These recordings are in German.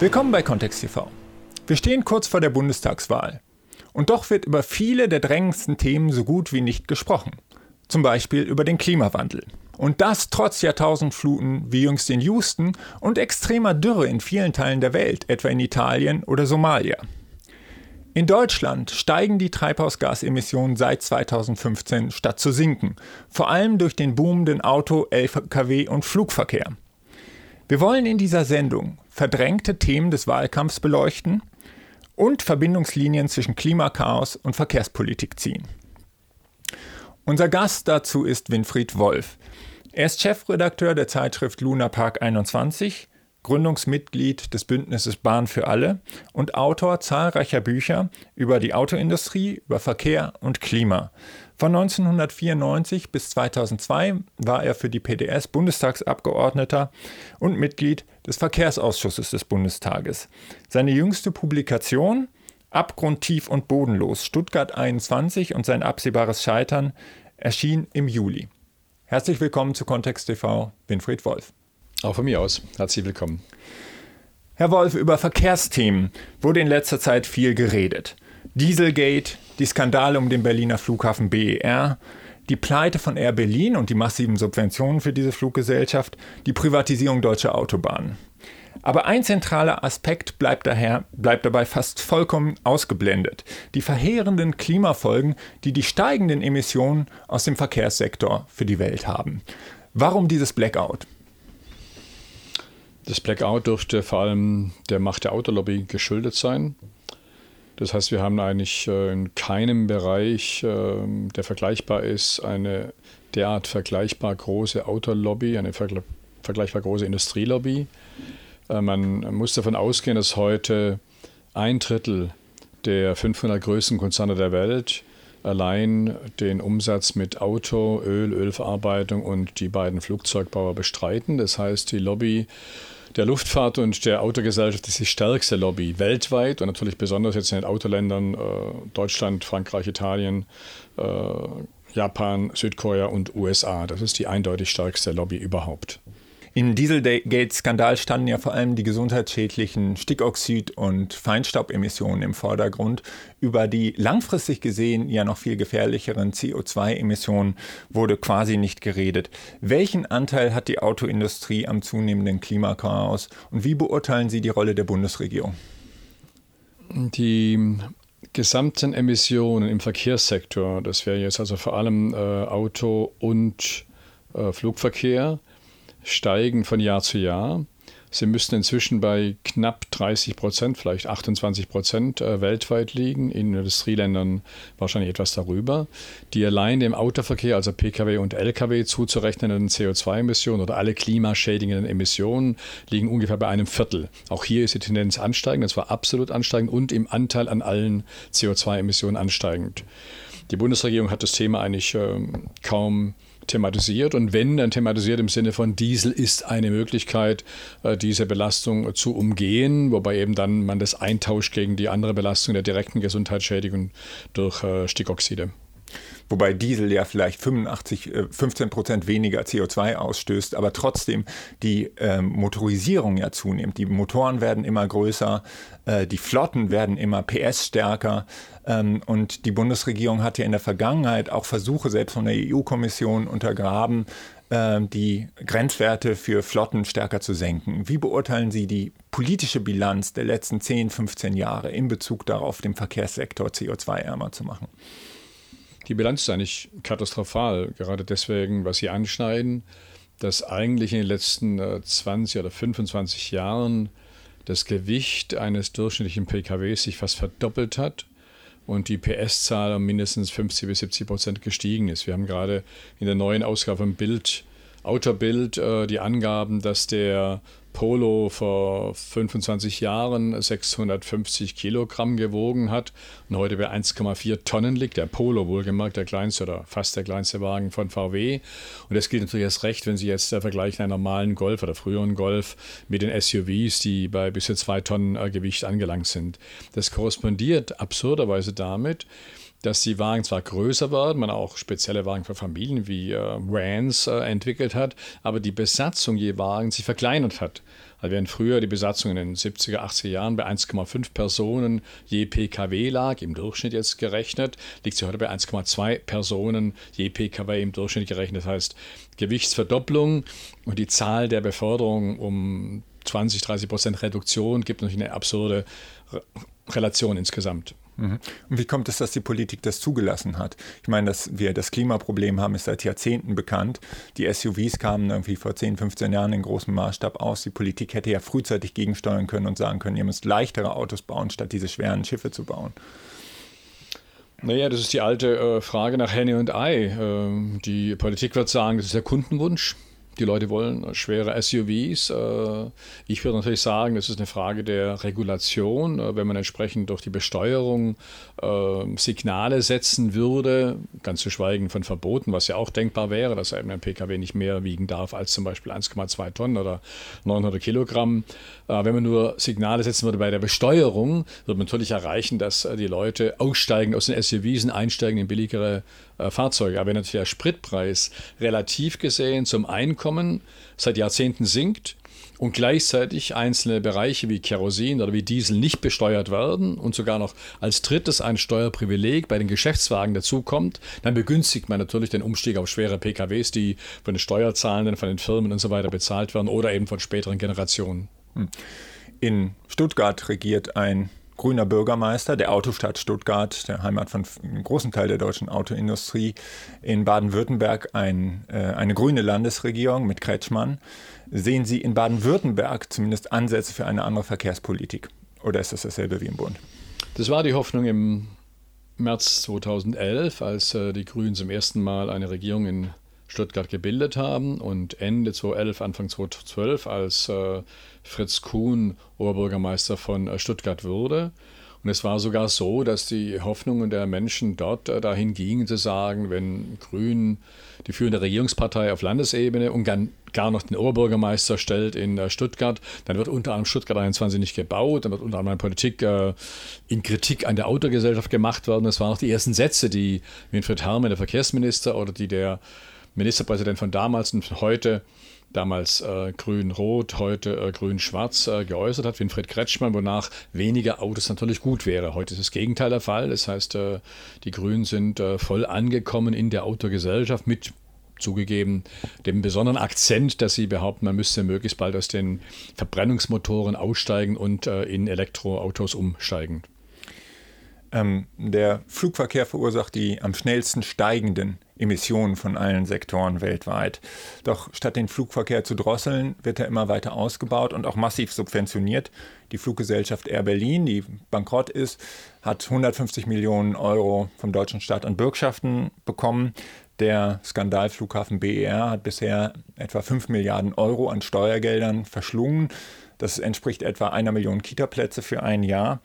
Willkommen bei Kontext TV. Wir stehen kurz vor der Bundestagswahl. Und doch wird über viele der drängendsten Themen so gut wie nicht gesprochen. Zum Beispiel über den Klimawandel. Und das trotz Jahrtausendfluten wie jüngst in Houston und extremer Dürre in vielen Teilen der Welt, etwa in Italien oder Somalia. In Deutschland steigen die Treibhausgasemissionen seit 2015 statt zu sinken, vor allem durch den boomenden Auto-, Lkw- und Flugverkehr. Wir wollen in dieser Sendung verdrängte Themen des Wahlkampfs beleuchten und Verbindungslinien zwischen Klimakaos und Verkehrspolitik ziehen. Unser Gast dazu ist Winfried Wolf. Er ist Chefredakteur der Zeitschrift Luna Park 21, Gründungsmitglied des Bündnisses Bahn für alle und Autor zahlreicher Bücher über die Autoindustrie, über Verkehr und Klima. Von 1994 bis 2002 war er für die PDS Bundestagsabgeordneter und Mitglied des Verkehrsausschusses des Bundestages. Seine jüngste Publikation Abgrundtief und bodenlos Stuttgart 21 und sein absehbares Scheitern erschien im Juli. Herzlich willkommen zu Kontext TV, Winfried Wolf. Auch von mir aus. Herzlich willkommen. Herr Wolf, über Verkehrsthemen wurde in letzter Zeit viel geredet. Dieselgate, die Skandale um den Berliner Flughafen BER, die Pleite von Air Berlin und die massiven Subventionen für diese Fluggesellschaft, die Privatisierung deutscher Autobahnen. Aber ein zentraler Aspekt bleibt daher bleibt dabei fast vollkommen ausgeblendet: die verheerenden Klimafolgen, die die steigenden Emissionen aus dem Verkehrssektor für die Welt haben. Warum dieses Blackout? Das Blackout dürfte vor allem der Macht der Autolobby geschuldet sein. Das heißt, wir haben eigentlich äh, in keinem Bereich, ähm, der vergleichbar ist, eine derart vergleichbar große Autolobby, eine vergleichbar große Industrielobby. Äh, man muss davon ausgehen, dass heute ein Drittel der 500 größten Konzerne der Welt allein den Umsatz mit Auto, Öl, Ölverarbeitung und die beiden Flugzeugbauer bestreiten. Das heißt, die Lobby der Luftfahrt und der Autogesellschaft ist die stärkste Lobby weltweit und natürlich besonders jetzt in den Autoländern äh, Deutschland, Frankreich, Italien, äh, Japan, Südkorea und USA. Das ist die eindeutig stärkste Lobby überhaupt. Im Dieselgate-Skandal standen ja vor allem die gesundheitsschädlichen Stickoxid- und Feinstaubemissionen im Vordergrund. Über die langfristig gesehen ja noch viel gefährlicheren CO2-Emissionen wurde quasi nicht geredet. Welchen Anteil hat die Autoindustrie am zunehmenden Klimakaos und wie beurteilen Sie die Rolle der Bundesregierung? Die gesamten Emissionen im Verkehrssektor, das wäre jetzt also vor allem äh, Auto und äh, Flugverkehr, steigen von Jahr zu Jahr. Sie müssten inzwischen bei knapp 30 Prozent, vielleicht 28 Prozent äh, weltweit liegen, in Industrieländern wahrscheinlich etwas darüber. Die allein dem Autoverkehr, also Pkw und Lkw zuzurechnenden CO2-Emissionen oder alle klimaschädigenden Emissionen liegen ungefähr bei einem Viertel. Auch hier ist die Tendenz ansteigend, und zwar absolut ansteigend und im Anteil an allen CO2-Emissionen ansteigend. Die Bundesregierung hat das Thema eigentlich ähm, kaum thematisiert. Und wenn, dann thematisiert im Sinne von Diesel ist eine Möglichkeit, äh, diese Belastung zu umgehen, wobei eben dann man das eintauscht gegen die andere Belastung der direkten Gesundheitsschädigung durch äh, Stickoxide wobei Diesel ja vielleicht 85, 15 äh, Prozent weniger CO2 ausstößt, aber trotzdem die ähm, Motorisierung ja zunimmt. Die Motoren werden immer größer, äh, die Flotten werden immer PS stärker ähm, und die Bundesregierung hat ja in der Vergangenheit auch Versuche, selbst von der EU-Kommission untergraben, äh, die Grenzwerte für Flotten stärker zu senken. Wie beurteilen Sie die politische Bilanz der letzten 10, 15 Jahre in Bezug darauf, den Verkehrssektor CO2-ärmer zu machen? Die Bilanz ist eigentlich katastrophal, gerade deswegen, was Sie anschneiden, dass eigentlich in den letzten 20 äh, oder 25 Jahren das Gewicht eines durchschnittlichen PKWs sich fast verdoppelt hat und die PS-Zahl um mindestens 50 bis 70 Prozent gestiegen ist. Wir haben gerade in der neuen Ausgabe von Bild, Autobild, äh, die Angaben, dass der Polo vor 25 Jahren 650 Kilogramm gewogen hat und heute bei 1,4 Tonnen liegt. Der Polo wohlgemerkt, der kleinste oder fast der kleinste Wagen von VW. Und das gilt natürlich erst recht, wenn Sie jetzt äh, vergleichen einen normalen Golf oder früheren Golf mit den SUVs, die bei bis zu zwei Tonnen äh, Gewicht angelangt sind. Das korrespondiert absurderweise damit, dass die Wagen zwar größer werden, man auch spezielle Wagen für Familien wie äh, Vans äh, entwickelt hat, aber die Besatzung je Wagen sich verkleinert hat. Also während früher die Besatzung in den 70er, 80er Jahren bei 1,5 Personen je PKW lag, im Durchschnitt jetzt gerechnet, liegt sie heute bei 1,2 Personen je PKW im Durchschnitt gerechnet. Das heißt, Gewichtsverdopplung und die Zahl der Beförderungen um 20, 30 Prozent Reduktion gibt natürlich eine absurde Relation insgesamt. Mhm. Und wie kommt es, dass die Politik das zugelassen hat? Ich meine, dass wir das Klimaproblem haben, ist seit Jahrzehnten bekannt. Die SUVs kamen irgendwie vor 10, 15 Jahren in großem Maßstab aus. Die Politik hätte ja frühzeitig gegensteuern können und sagen können, ihr müsst leichtere Autos bauen, statt diese schweren Schiffe zu bauen. Naja, das ist die alte äh, Frage nach Henne und Ei. Ähm, die Politik wird sagen, das ist der Kundenwunsch. Die Leute wollen schwere SUVs. Äh, ich würde natürlich sagen, das ist eine Frage der Regulation. Äh, wenn man entsprechend durch die Besteuerung ähm, Signale setzen würde, ganz zu schweigen von Verboten, was ja auch denkbar wäre, dass eben ein Pkw nicht mehr wiegen darf als zum Beispiel 1,2 Tonnen oder 900 Kilogramm. Äh, wenn man nur Signale setzen würde bei der Besteuerung, würde man natürlich erreichen, dass die Leute aussteigen aus den SUVs und einsteigen in billigere Fahrzeuge. Aber wenn natürlich der Spritpreis relativ gesehen zum Einkommen Einkommen seit Jahrzehnten sinkt und gleichzeitig einzelne Bereiche wie Kerosin oder wie Diesel nicht besteuert werden und sogar noch als drittes ein Steuerprivileg bei den Geschäftswagen dazukommt, dann begünstigt man natürlich den Umstieg auf schwere PKWs, die von den Steuerzahlenden, von den Firmen und so weiter bezahlt werden oder eben von späteren Generationen. Hm. In Stuttgart regiert ein grüner Bürgermeister der Autostadt Stuttgart, der Heimat von einem großen Teil der deutschen Autoindustrie, in Baden-Württemberg ein, äh, eine grüne Landesregierung mit Kretschmann. Sehen Sie in Baden-Württemberg zumindest Ansätze für eine andere Verkehrspolitik? Oder ist das dasselbe wie im Bund? Das war die Hoffnung im März 2011, als äh, die Grünen zum ersten Mal eine Regierung in Stuttgart gebildet haben und Ende 2011, Anfang 2012, als äh, Fritz Kuhn Oberbürgermeister von äh, Stuttgart wurde. Und es war sogar so, dass die Hoffnungen der Menschen dort äh, dahin gingen, zu sagen, wenn Grün die führende Regierungspartei auf Landesebene und gar noch den Oberbürgermeister stellt in äh, Stuttgart, dann wird unter anderem Stuttgart 21 nicht gebaut, dann wird unter anderem Politik in Kritik an der Autogesellschaft gemacht werden. Das waren auch die ersten Sätze, die Winfried Herrmann, der Verkehrsminister, oder die der Ministerpräsident von damals und von heute, damals äh, grün-rot, heute äh, grün-schwarz äh, geäußert hat, Winfried Kretschmann, wonach weniger Autos natürlich gut wäre. Heute ist das Gegenteil der Fall. Das heißt, äh, die Grünen sind äh, voll angekommen in der Autogesellschaft mit zugegeben dem besonderen Akzent, dass sie behaupten, man müsste möglichst bald aus den Verbrennungsmotoren aussteigen und äh, in Elektroautos umsteigen. Ähm, der Flugverkehr verursacht die am schnellsten steigenden Emissionen von allen Sektoren weltweit. Doch statt den Flugverkehr zu drosseln, wird er immer weiter ausgebaut und auch massiv subventioniert. Die Fluggesellschaft Air Berlin, die bankrott ist, hat 150 Millionen Euro vom deutschen Staat an Bürgschaften bekommen. Der Skandalflughafen BER hat bisher etwa 5 Milliarden Euro an Steuergeldern verschlungen. Das entspricht etwa einer Million Kitaplätze für ein Jahr.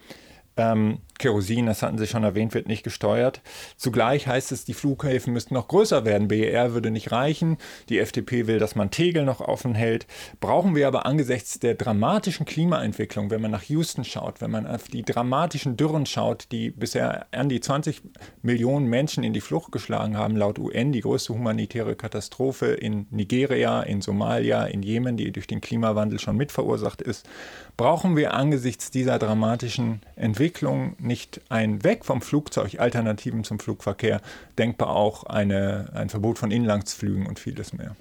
Ähm, Kerosin, das hatten Sie schon erwähnt, wird nicht gesteuert. Zugleich heißt es, die Flughäfen müssten noch größer werden. BER würde nicht reichen. Die FDP will, dass man Tegel noch offen hält. Brauchen wir aber angesichts der dramatischen Klimaentwicklung, wenn man nach Houston schaut, wenn man auf die dramatischen Dürren schaut, die bisher an die 20 Millionen Menschen in die Flucht geschlagen haben, laut UN die größte humanitäre Katastrophe in Nigeria, in Somalia, in Jemen, die durch den Klimawandel schon mitverursacht ist, brauchen wir angesichts dieser dramatischen Entwicklung nicht ein Weg vom Flugzeug, Alternativen zum Flugverkehr, denkbar auch eine, ein Verbot von Inlandsflügen und vieles mehr.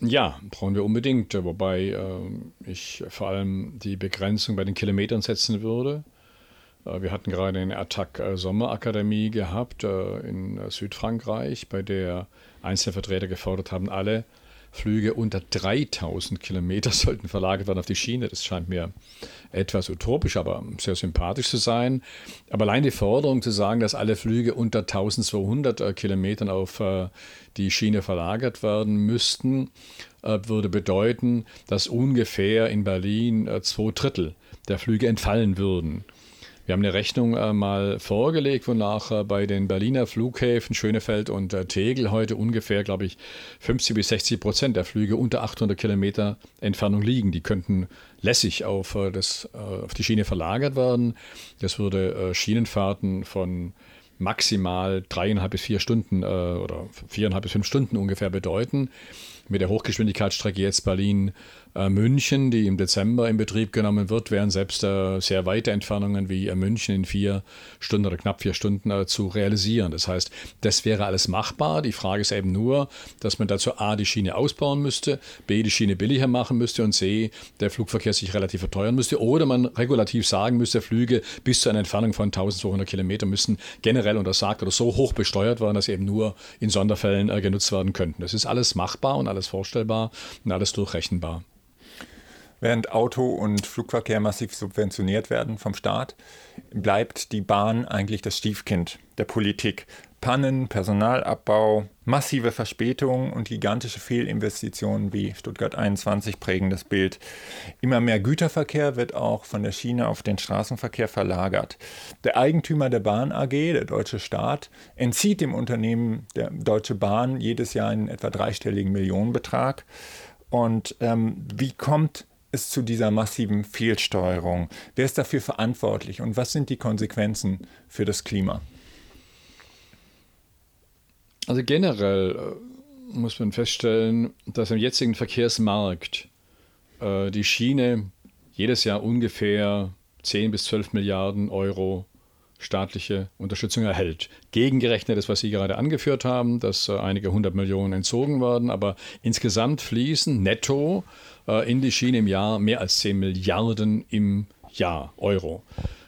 Ja, brauchen wir unbedingt, wobei äh, ich vor allem die Begrenzung bei den Kilometern setzen würde. Äh, wir hatten gerade eine Attack Sommerakademie gehabt äh, in äh, Südfrankreich, bei der einzelne Vertreter gefordert haben, alle Flüge unter 3000 Kilometer sollten verlagert werden auf die Schiene. Das scheint mir etwas utopisch, aber sehr sympathisch zu sein. Aber allein die Forderung zu sagen, dass alle Flüge unter 1200 äh, Kilometern auf äh, die Schiene verlagert werden müssten, äh, würde bedeuten, dass ungefähr in Berlin zwei Drittel der Flüge entfallen würden. Wir haben eine Rechnung äh, mal vorgelegt, wonach äh, bei den Berliner Flughäfen Schönefeld und äh, Tegel heute ungefähr, glaube ich, 50 bis 60 Prozent der Flüge unter 800 Kilometer Entfernung liegen. Die könnten lässig auf, äh, das, äh, auf die Schiene verlagert werden. Das würde äh, Schienenfahrten von maximal dreieinhalb bis vier Stunden oder viereinhalb bis fünf Stunden ungefähr bedeuten. mit der Hochgeschwindigkeitsstrecke jetzt Berlin München, die im Dezember in Betrieb genommen wird, wären selbst äh, sehr weite Entfernungen wie äh, München in vier Stunden oder knapp vier Stunden äh, zu realisieren. Das heißt, das wäre alles machbar. Die Frage ist eben nur, dass man dazu A, die Schiene ausbauen müsste, B, die Schiene billiger machen müsste und C, der Flugverkehr sich relativ verteuern müsste oder man regulativ sagen müsste, Flüge bis zu einer Entfernung von 1200 Kilometern müssen generell untersagt oder so hoch besteuert werden, dass sie eben nur in Sonderfällen äh, genutzt werden könnten. Das ist alles machbar und alles vorstellbar und alles durchrechenbar. Während Auto- und Flugverkehr massiv subventioniert werden vom Staat, bleibt die Bahn eigentlich das Stiefkind der Politik. Pannen, Personalabbau, massive Verspätungen und gigantische Fehlinvestitionen wie Stuttgart 21 prägen das Bild. Immer mehr Güterverkehr wird auch von der Schiene auf den Straßenverkehr verlagert. Der Eigentümer der Bahn AG, der deutsche Staat, entzieht dem Unternehmen der Deutsche Bahn jedes Jahr einen etwa dreistelligen Millionenbetrag. Und ähm, wie kommt es zu dieser massiven Fehlsteuerung? Wer ist dafür verantwortlich und was sind die Konsequenzen für das Klima? Also generell äh, muss man feststellen, dass im jetzigen Verkehrsmarkt äh, die Schiene jedes Jahr ungefähr 10 bis 12 Milliarden Euro staatliche Unterstützung erhält. Gegengerechnet ist, was Sie gerade angeführt haben, dass äh, einige hundert Millionen entzogen werden, aber insgesamt fließen netto äh, in die Schiene im Jahr mehr als 10 Milliarden im Jahr Euro.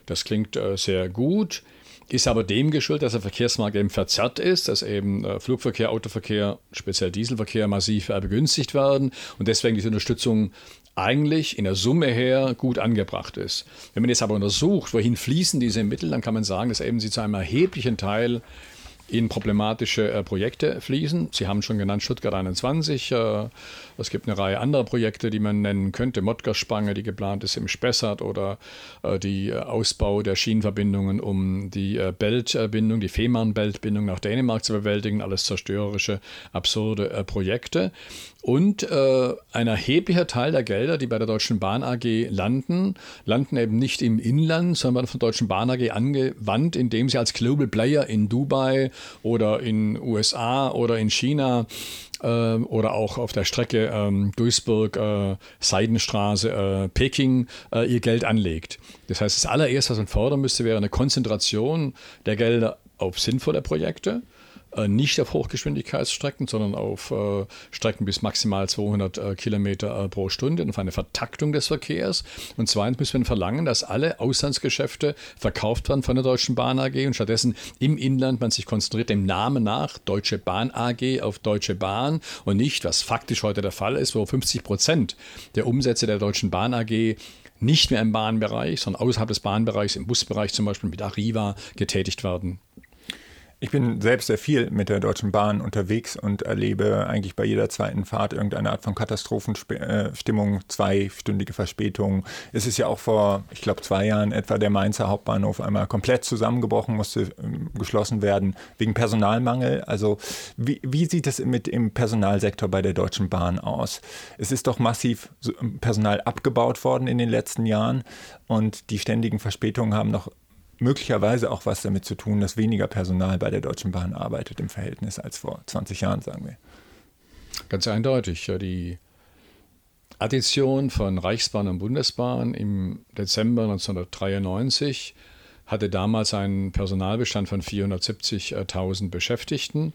Das klingt äh, sehr gut, ist aber dem geschuldet, dass der Verkehrsmarkt eben verzerrt ist, dass eben Flugverkehr, Autoverkehr, speziell Dieselverkehr massiv begünstigt werden und deswegen diese Unterstützung eigentlich in der Summe her gut angebracht ist. Wenn man jetzt aber untersucht, wohin fließen diese Mittel, dann kann man sagen, dass eben sie zu einem erheblichen Teil in problematische äh, Projekte fließen. Sie haben schon genannt Stuttgart 21. Äh, es gibt eine Reihe anderer Projekte, die man nennen könnte. Mottgerspange, die geplant ist im Spessart oder äh, die äh, Ausbau der Schienenverbindungen, um die äh, Beltbindung, die Fehmarn-Beltbindung nach Dänemark zu bewältigen. Alles zerstörerische, absurde äh, Projekte. Und ein erheblicher Teil der Gelder, die bei der Deutschen Bahn AG landen, landen eben nicht im Inland, sondern von der Deutschen Bahn AG angewandt, indem sie als Global Player in Dubai oder in USA oder in China äh, oder auch auf der Strecke ähm, Duisburg, äh, Seidenstraße, äh, Peking äh, ihr Geld anlegt. Das heißt, das allererste, was man fordern müsste, wäre eine Konzentration der Gelder auf sinnvolle Projekte nicht auf Hochgeschwindigkeitsstrecken, sondern auf äh, Strecken bis maximal 200 äh, Kilometer pro Stunde und auf eine Vertaktung des Verkehrs. Und zweitens müssen wir verlangen, dass alle Auslandsgeschäfte verkauft werden von der Deutschen Bahn AG und stattdessen im Inland man sich konzentriert, dem Namen nach Deutsche Bahn AG auf Deutsche Bahn und nicht, was faktisch heute der Fall ist, wo 50 Prozent der Umsätze der Deutschen Bahn AG nicht mehr im Bahnbereich, sondern außerhalb des Bahnbereichs, im Busbereich zum Beispiel mit Arriva getätigt werden. Ich bin selbst sehr viel mit der Deutschen Bahn unterwegs und erlebe eigentlich bei jeder zweiten Fahrt irgendeine Art von Katastrophenstimmung, zweistündige Verspätung. Es ist ja auch vor, ich glaube, zwei Jahren etwa der Mainzer Hauptbahnhof einmal komplett zusammengebrochen, musste ähm, geschlossen werden wegen Personalmangel. Also wie, wie sieht es mit im Personalsektor bei der Deutschen Bahn aus? Es ist doch massiv Personal abgebaut worden in den letzten Jahren und die ständigen Verspätungen haben noch möglicherweise auch was damit zu tun, dass weniger Personal bei der Deutschen Bahn arbeitet im Verhältnis als vor 20 Jahren, sagen wir. Ganz eindeutig. Die Addition von Reichsbahn und Bundesbahn im Dezember 1993 hatte damals einen Personalbestand von 470.000 Beschäftigten.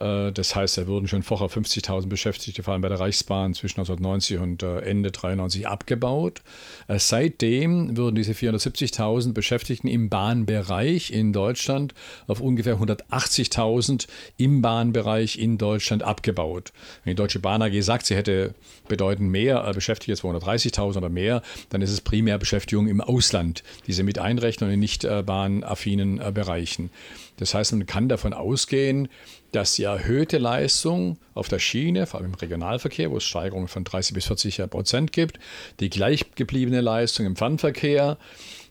Äh, das heißt, da wurden schon vorher 50.000 Beschäftigte, vor allem bei der Reichsbahn, zwischen 1990 und äh, Ende 1993 abgebaut. Äh, seitdem wurden diese 470.000 Beschäftigten im Bahnbereich in Deutschland auf ungefähr 180.000 im Bahnbereich in Deutschland abgebaut. Wenn die Deutsche Bahn AG sagt, sie hätte bedeutend mehr Beschäftigte, 230.000 oder mehr, dann ist es primär Beschäftigung im Ausland, die sie mit einrechnen und in nicht bahnaffinen Bereichen. Das heißt, man kann davon ausgehen, dass die erhöhte Leistung auf der Schiene, vor allem im Regionalverkehr, wo es Steigerungen von 30 bis 40 Prozent gibt, die gleichgebliebene Leistung im Fernverkehr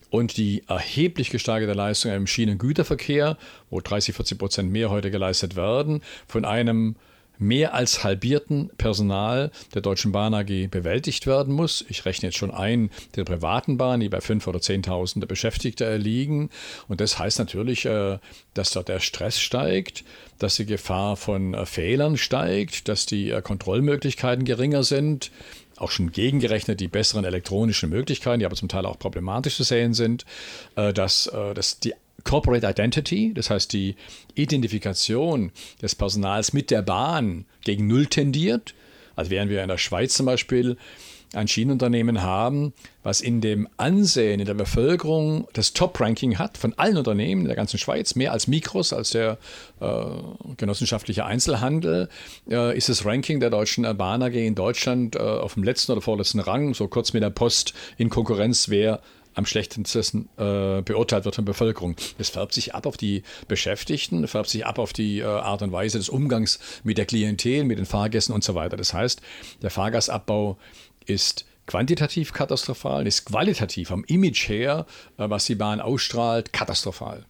und die erheblich gesteigerte Leistung im Schienengüterverkehr, wo 30, 40 Prozent mehr heute geleistet werden, von einem mehr als halbierten Personal der Deutschen Bahn AG bewältigt werden muss. Ich rechne jetzt schon ein, der privaten Bahn, die bei 5.000 oder 10.000 Beschäftigte liegen. Und das heißt natürlich, äh, dass dort der Stress steigt, dass die Gefahr von äh, Fehlern steigt, dass die äh, Kontrollmöglichkeiten geringer sind auch schon gegengerechnet die besseren elektronischen Möglichkeiten, die aber zum Teil auch problematisch zu sehen sind, dass, dass die Corporate Identity, das heißt die Identifikation des Personals mit der Bahn gegen Null tendiert. Also während wir in der Schweiz zum Beispiel ein Schienenunternehmen haben, was in dem Ansehen in der Bevölkerung das Top-Ranking hat von allen Unternehmen in der ganzen Schweiz, mehr als Mikros, als der äh, genossenschaftliche Einzelhandel, äh, ist das Ranking der Deutschen Bahn AG in Deutschland äh, auf dem letzten oder vorletzten Rang, so kurz mit der Post in Konkurrenz, wer am schlechtesten äh, beurteilt wird von der Bevölkerung. Das färbt sich ab auf die Beschäftigten, färbt sich ab auf die äh, Art und Weise des Umgangs mit der Klientel, mit den Fahrgästen und so weiter. Das heißt, der Fahrgastabbau ist quantitativ katastrophal, ist qualitativ vom Image her, äh, was die Bahn ausstrahlt, katastrophal.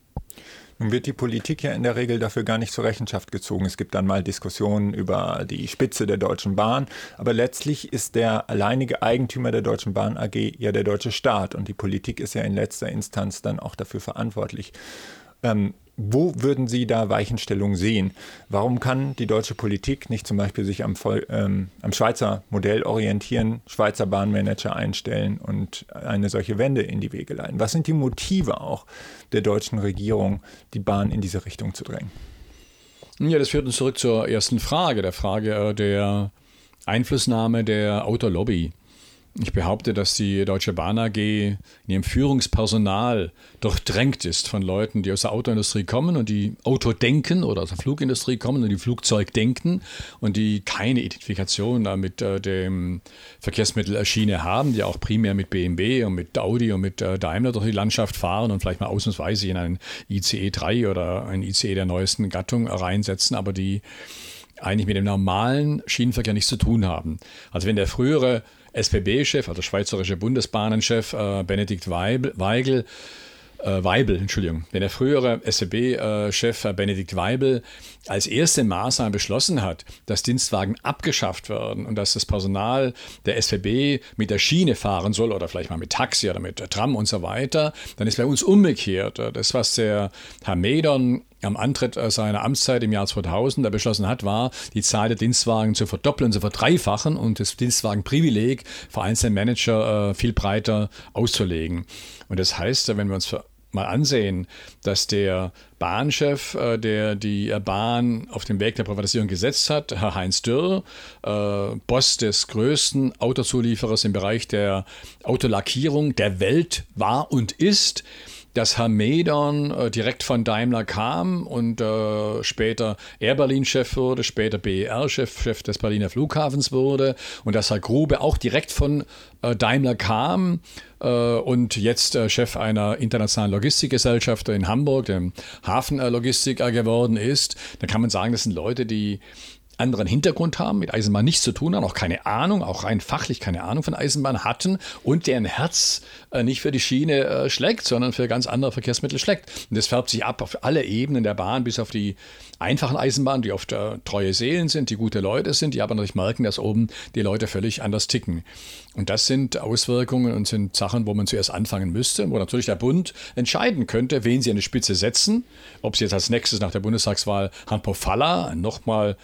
Nun wird die Politik ja in der Regel dafür gar nicht zur Rechenschaft gezogen. Es gibt dann mal Diskussionen über die Spitze der Deutschen Bahn, aber letztlich ist der alleinige Eigentümer der Deutschen Bahn AG ja der deutsche Staat und die Politik ist ja in letzter Instanz dann auch dafür verantwortlich. Ähm, wo würden Sie da Weichenstellungen sehen? Warum kann die deutsche Politik nicht zum Beispiel sich am, ähm, am Schweizer Modell orientieren, Schweizer Bahnmanager einstellen und eine solche Wende in die Wege leiten? Was sind die Motive auch der deutschen Regierung, die Bahn in diese Richtung zu drängen? Ja, das führt uns zurück zur ersten Frage, der Frage äh, der Einflussnahme der Autolobby. Ich behaupte, dass die Deutsche Bahn AG in ihrem Führungspersonal durchdrängt ist von Leuten, die aus der Autoindustrie kommen und die Auto denken oder aus der Flugindustrie kommen und die Flugzeug denken und die keine Identifikation mit äh, dem Verkehrsmittel Schiene haben, die auch primär mit BMW und mit Audi und mit äh, Daimler durch die Landschaft fahren und vielleicht mal ausnahmsweise in einen ICE 3 oder einen ICE der neuesten Gattung reinsetzen, aber die eigentlich mit dem normalen Schienenverkehr nichts zu tun haben. Also wenn der frühere SBB-Chef, also Schweizerische Bundesbahnenchef äh, Benedikt Weibel, Weigel, äh, Weibel, Entschuldigung, wenn der frühere SBB-Chef äh, Benedikt Weibel als erste Maßnahme beschlossen hat, dass Dienstwagen abgeschafft werden und dass das Personal der SBB mit der Schiene fahren soll oder vielleicht mal mit Taxi oder mit Tram und so weiter, dann ist bei uns umgekehrt. Das, was der Herr Medon am Antritt äh, seiner Amtszeit im Jahr 2000 beschlossen hat, war, die Zahl der Dienstwagen zu verdoppeln, zu verdreifachen und das Dienstwagenprivileg für einzelne Manager äh, viel breiter auszulegen. Und das heißt, wenn wir uns mal ansehen, dass der Bahnchef, äh, der die Bahn auf den Weg der Privatisierung gesetzt hat, Herr Heinz Dürr, Boss des größten Autozulieferers im Bereich der Autolackierung der Welt war und ist, dass Herr Medon äh, direkt von Daimler kam und äh, später Air Berlin-Chef wurde, später BER-Chef Chef des Berliner Flughafens wurde und dass Herr Grube auch direkt von äh, Daimler kam äh, und jetzt Chef einer internationalen Logistikgesellschaft in Hamburg, dem Hafenlogistik geworden ist, dann kann man sagen, das sind Leute, die anderen Hintergrund haben, mit Eisenbahn nichts zu tun haben, auch keine Ahnung, auch rein fachlich keine Ahnung von Eisenbahn hatten und deren Herz äh, nicht für die Schiene äh, schlägt, sondern für ganz andere Verkehrsmittel schlägt. Und das färbt sich ab auf alle Ebenen der Bahn, bis auf die einfachen Eisenbahnen, die oft äh, treue Seelen sind, die gute Leute sind, die aber natürlich merken, dass oben die Leute völlig anders ticken. Und das sind Auswirkungen und sind Sachen, wo man zuerst anfangen müsste, wo natürlich der Bund entscheiden könnte, wen sie an die Spitze setzen, ob sie jetzt als nächstes nach der Bundestagswahl Herrn Pofalla nochmal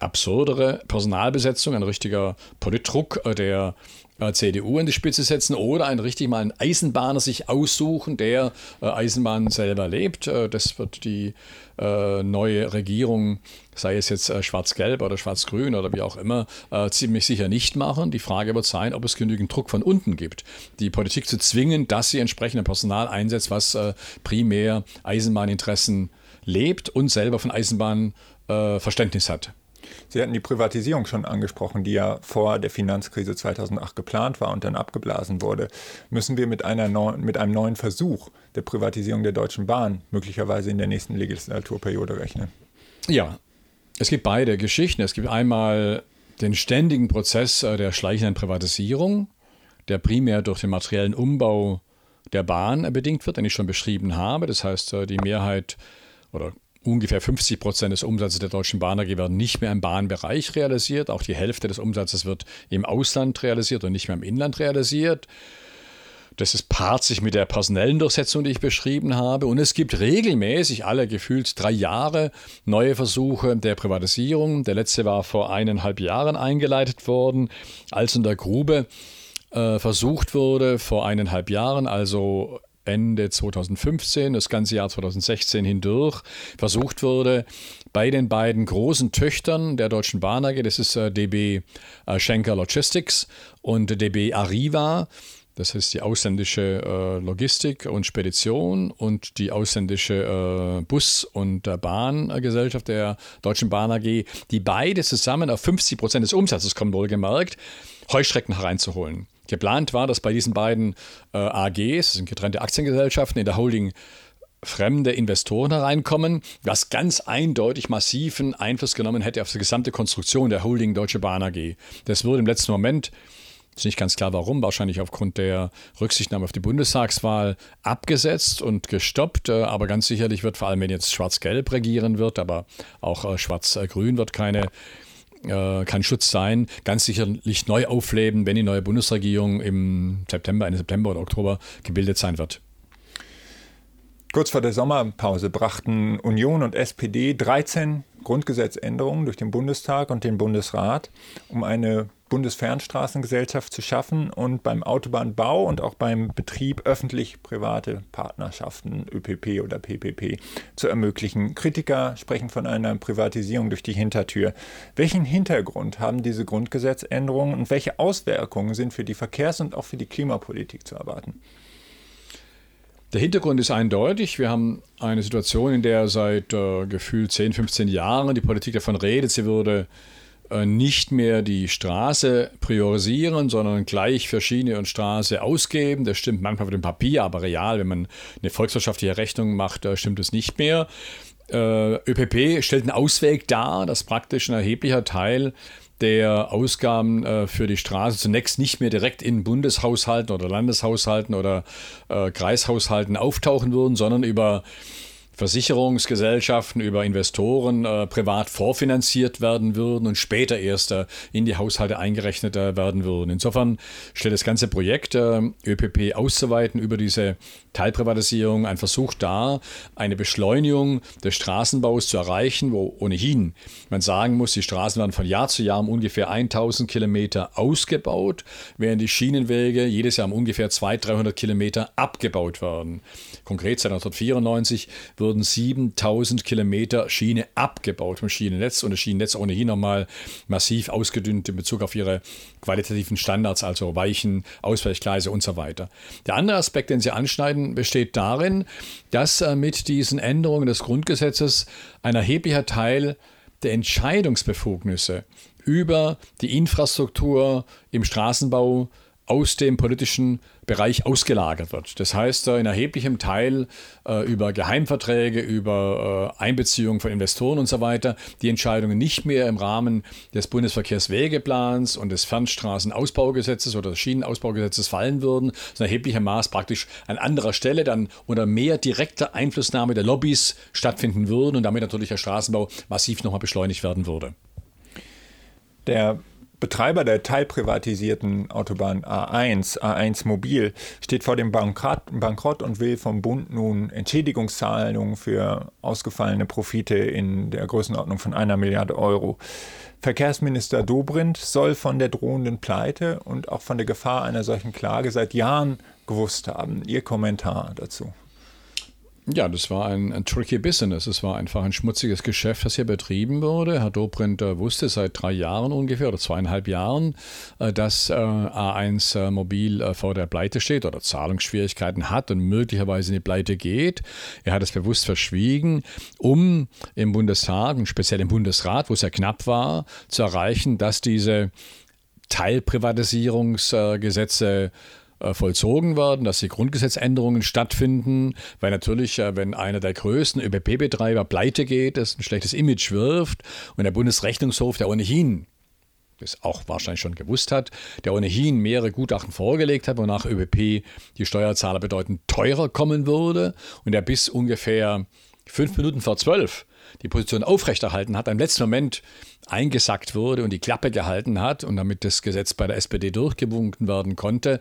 absurdere Personalbesetzung, ein richtiger Politdruck äh, der äh, CDU in die Spitze setzen oder einen richtig mal einen Eisenbahner sich aussuchen, der äh, Eisenbahn selber lebt. das wird die neue Regierung, sei es jetzt schwarz-gelb oder schwarz-grün oder wie auch immer, ziemlich sicher nicht machen. Die Frage wird sein, ob es genügend Druck von unten gibt, die Politik zu zwingen, dass sie entsprechende Personal einsetzt, was primär Eisenbahninteressen lebt und selber von Eisenbahn Verständnis hat. Sie hatten die Privatisierung schon angesprochen, die ja vor der Finanzkrise 2008 geplant war und dann abgeblasen wurde. Müssen wir mit, einer neu, mit einem neuen Versuch der Privatisierung der Deutschen Bahn möglicherweise in der nächsten Legislaturperiode rechnen? Ja, es gibt beide Geschichten. Es gibt einmal den ständigen Prozess äh, der schleichenden Privatisierung, der primär durch den materiellen Umbau der Bahn bedingt wird, den ich schon beschrieben habe. Das heißt, äh, die Mehrheit oder Ungefähr 50 Prozent des Umsatzes der Deutschen Bahn AG werden nicht mehr im Bahnbereich realisiert. Auch die Hälfte des Umsatzes wird im Ausland realisiert und nicht mehr im Inland realisiert. Das ist paart sich mit der personellen Durchsetzung, die ich beschrieben habe. Und es gibt regelmäßig, alle gefühlt drei Jahre, neue Versuche der Privatisierung. Der letzte war vor eineinhalb Jahren eingeleitet worden, als in der Grube äh, versucht wurde, vor eineinhalb Jahren, also Ende 2015, das ganze Jahr 2016 hindurch, versucht wurde, bei den beiden großen Töchtern der Deutschen Bahn AG, das ist äh, DB äh, Schenker Logistics und DB Arriva, das ist die ausländische äh, Logistik und Spedition und die ausländische Bus- und Bahngesellschaft der Deutschen Bahn AG, die beide zusammen auf 50 Prozent des Umsatzes kommen, wohlgemerkt, Heuschrecken hereinzuholen. Geplant war, dass bei diesen beiden äh, AGs, das sind getrennte Aktiengesellschaften, in der Holding fremde Investoren hereinkommen, was ganz eindeutig massiven Einfluss genommen hätte auf die gesamte Konstruktion der Holding Deutsche Bahn AG. Das wurde im letzten Moment ist nicht ganz klar warum, wahrscheinlich aufgrund der Rücksichtnahme auf die Bundestagswahl abgesetzt und gestoppt. Äh, aber ganz sicherlich wird, vor allem wenn jetzt Schwarz-Gelb regieren wird, aber auch äh, Schwarz-Grün wird keine äh, kein Schutz sein, ganz sicherlich neu aufleben, wenn die neue Bundesregierung im September, Ende September oder Oktober gebildet sein wird. Kurz vor der Sommerpause brachten Union und SPD 13 Grundgesetzänderungen durch den Bundestag und den Bundesrat, um eine Bundesfernstraßengesellschaft zu schaffen und beim Autobahnbau und auch beim Betrieb öffentlich-private Partnerschaften, ÖPP oder PPP, zu ermöglichen. Kritiker sprechen von einer Privatisierung durch die Hintertür. Welchen Hintergrund haben diese Grundgesetzänderungen und welche Auswirkungen sind für die Verkehrs- und auch für die Klimapolitik zu erwarten? Der Hintergrund ist eindeutig. Wir haben eine Situation, in der seit äh, gefühlt 10, 15 Jahren die Politik davon redet, sie würde äh, nicht mehr die Straße priorisieren, sondern gleich für Schiene und Straße ausgeben. Das stimmt manchmal auf dem Papier, aber real, wenn man eine volkswirtschaftliche Rechnung macht, äh, stimmt es nicht mehr. Äh, ÖPP stellt einen Ausweg dar, dass praktisch ein erheblicher Teil der Ausgaben für die Straße zunächst nicht mehr direkt in Bundeshaushalten oder Landeshaushalten oder Kreishaushalten auftauchen würden, sondern über Versicherungsgesellschaften über Investoren äh, privat vorfinanziert werden würden und später erst äh, in die Haushalte eingerechnet äh, werden würden. Insofern stellt das ganze Projekt äh, ÖPP auszuweiten über diese Teilprivatisierung ein Versuch dar, eine Beschleunigung des Straßenbaus zu erreichen, wo ohnehin man sagen muss, die Straßen werden von Jahr zu Jahr um ungefähr 1000 Kilometer ausgebaut, während die Schienenwege jedes Jahr um ungefähr 200, 300 Kilometer abgebaut werden. Konkret seit 1994 wurden 7000 Kilometer Schiene abgebaut vom Schienennetz und das Schienennetz ohnehin nochmal massiv ausgedünnt in Bezug auf ihre qualitativen Standards, also Weichen, Ausweichgleise und so weiter. Der andere Aspekt, den Sie anschneiden, besteht darin, dass äh, mit diesen Änderungen des Grundgesetzes ein erheblicher Teil der Entscheidungsbefugnisse über die Infrastruktur im Straßenbau aus dem politischen Bereich ausgelagert wird. Das heißt, in erheblichem Teil äh, über Geheimverträge, über äh, Einbeziehung von Investoren und so weiter, die Entscheidungen nicht mehr im Rahmen des Bundesverkehrswegeplans und des Fernstraßenausbaugesetzes oder des Schienenausbaugesetzes fallen würden, sondern erheblicher Maß praktisch an anderer Stelle dann unter mehr direkter Einflussnahme der Lobbys stattfinden würden und damit natürlich der Straßenbau massiv nochmal beschleunigt werden würde. Der Betreiber der teilprivatisierten Autobahn A1, A1 Mobil, steht vor dem Bankrott und will vom Bund nun Entschädigungszahlungen für ausgefallene Profite in der Größenordnung von einer Milliarde Euro. Verkehrsminister Dobrindt soll von der drohenden Pleite und auch von der Gefahr einer solchen Klage seit Jahren gewusst haben. Ihr Kommentar dazu? Ja, das war ein, ein, tricky Business. Es war einfach ein schmutziges Geschäft, das hier betrieben wurde. Herr Dobrindt äh, wusste seit drei Jahren ungefähr oder zweieinhalb Jahren, äh, dass äh, A1 äh, Mobil äh, vor der Pleite steht oder Zahlungsschwierigkeiten hat und möglicherweise in die Pleite geht. Er hat es bewusst verschwiegen, um im Bundestag und speziell im Bundesrat, wo es ja knapp war, zu erreichen, dass diese Teilprivatisierungsgesetze äh, vollzogen werden, dass die Grundgesetzänderungen stattfinden, weil natürlich, äh, wenn einer der größten ÖBP-Betreiber pleite geht, das ein schlechtes Image wirft und der Bundesrechnungshof, der ohnehin das auch wahrscheinlich schon gewusst hat, der ohnehin mehrere Gutachten vorgelegt hat, wonach ÖBP die Steuerzahler bedeutend teurer kommen würde und der bis ungefähr fünf Minuten vor zwölf die Position aufrechterhalten hat, im letzten Moment eingesackt wurde und die Klappe gehalten hat und damit das Gesetz bei der SPD durchgewunken werden konnte.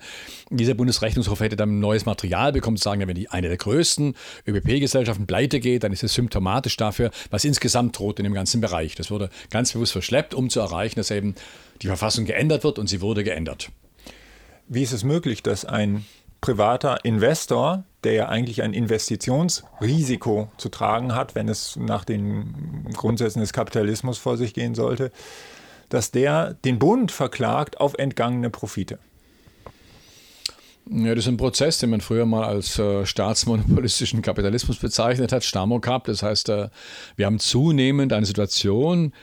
Dieser Bundesrechnungshof hätte dann neues Material bekommen, zu sagen, wenn die eine der größten ÖBP-Gesellschaften pleite geht, dann ist es symptomatisch dafür, was insgesamt droht in dem ganzen Bereich. Das wurde ganz bewusst verschleppt, um zu erreichen, dass eben die Verfassung geändert wird und sie wurde geändert. Wie ist es möglich, dass ein privater Investor, der ja eigentlich ein Investitionsrisiko zu tragen hat, wenn es nach den Grundsätzen des Kapitalismus vor sich gehen sollte, dass der den Bund verklagt auf entgangene Profite. Ja, das ist ein Prozess, den man früher mal als äh, staatsmonopolistischen Kapitalismus bezeichnet hat, Stamokap. Das heißt, äh, wir haben zunehmend eine Situation,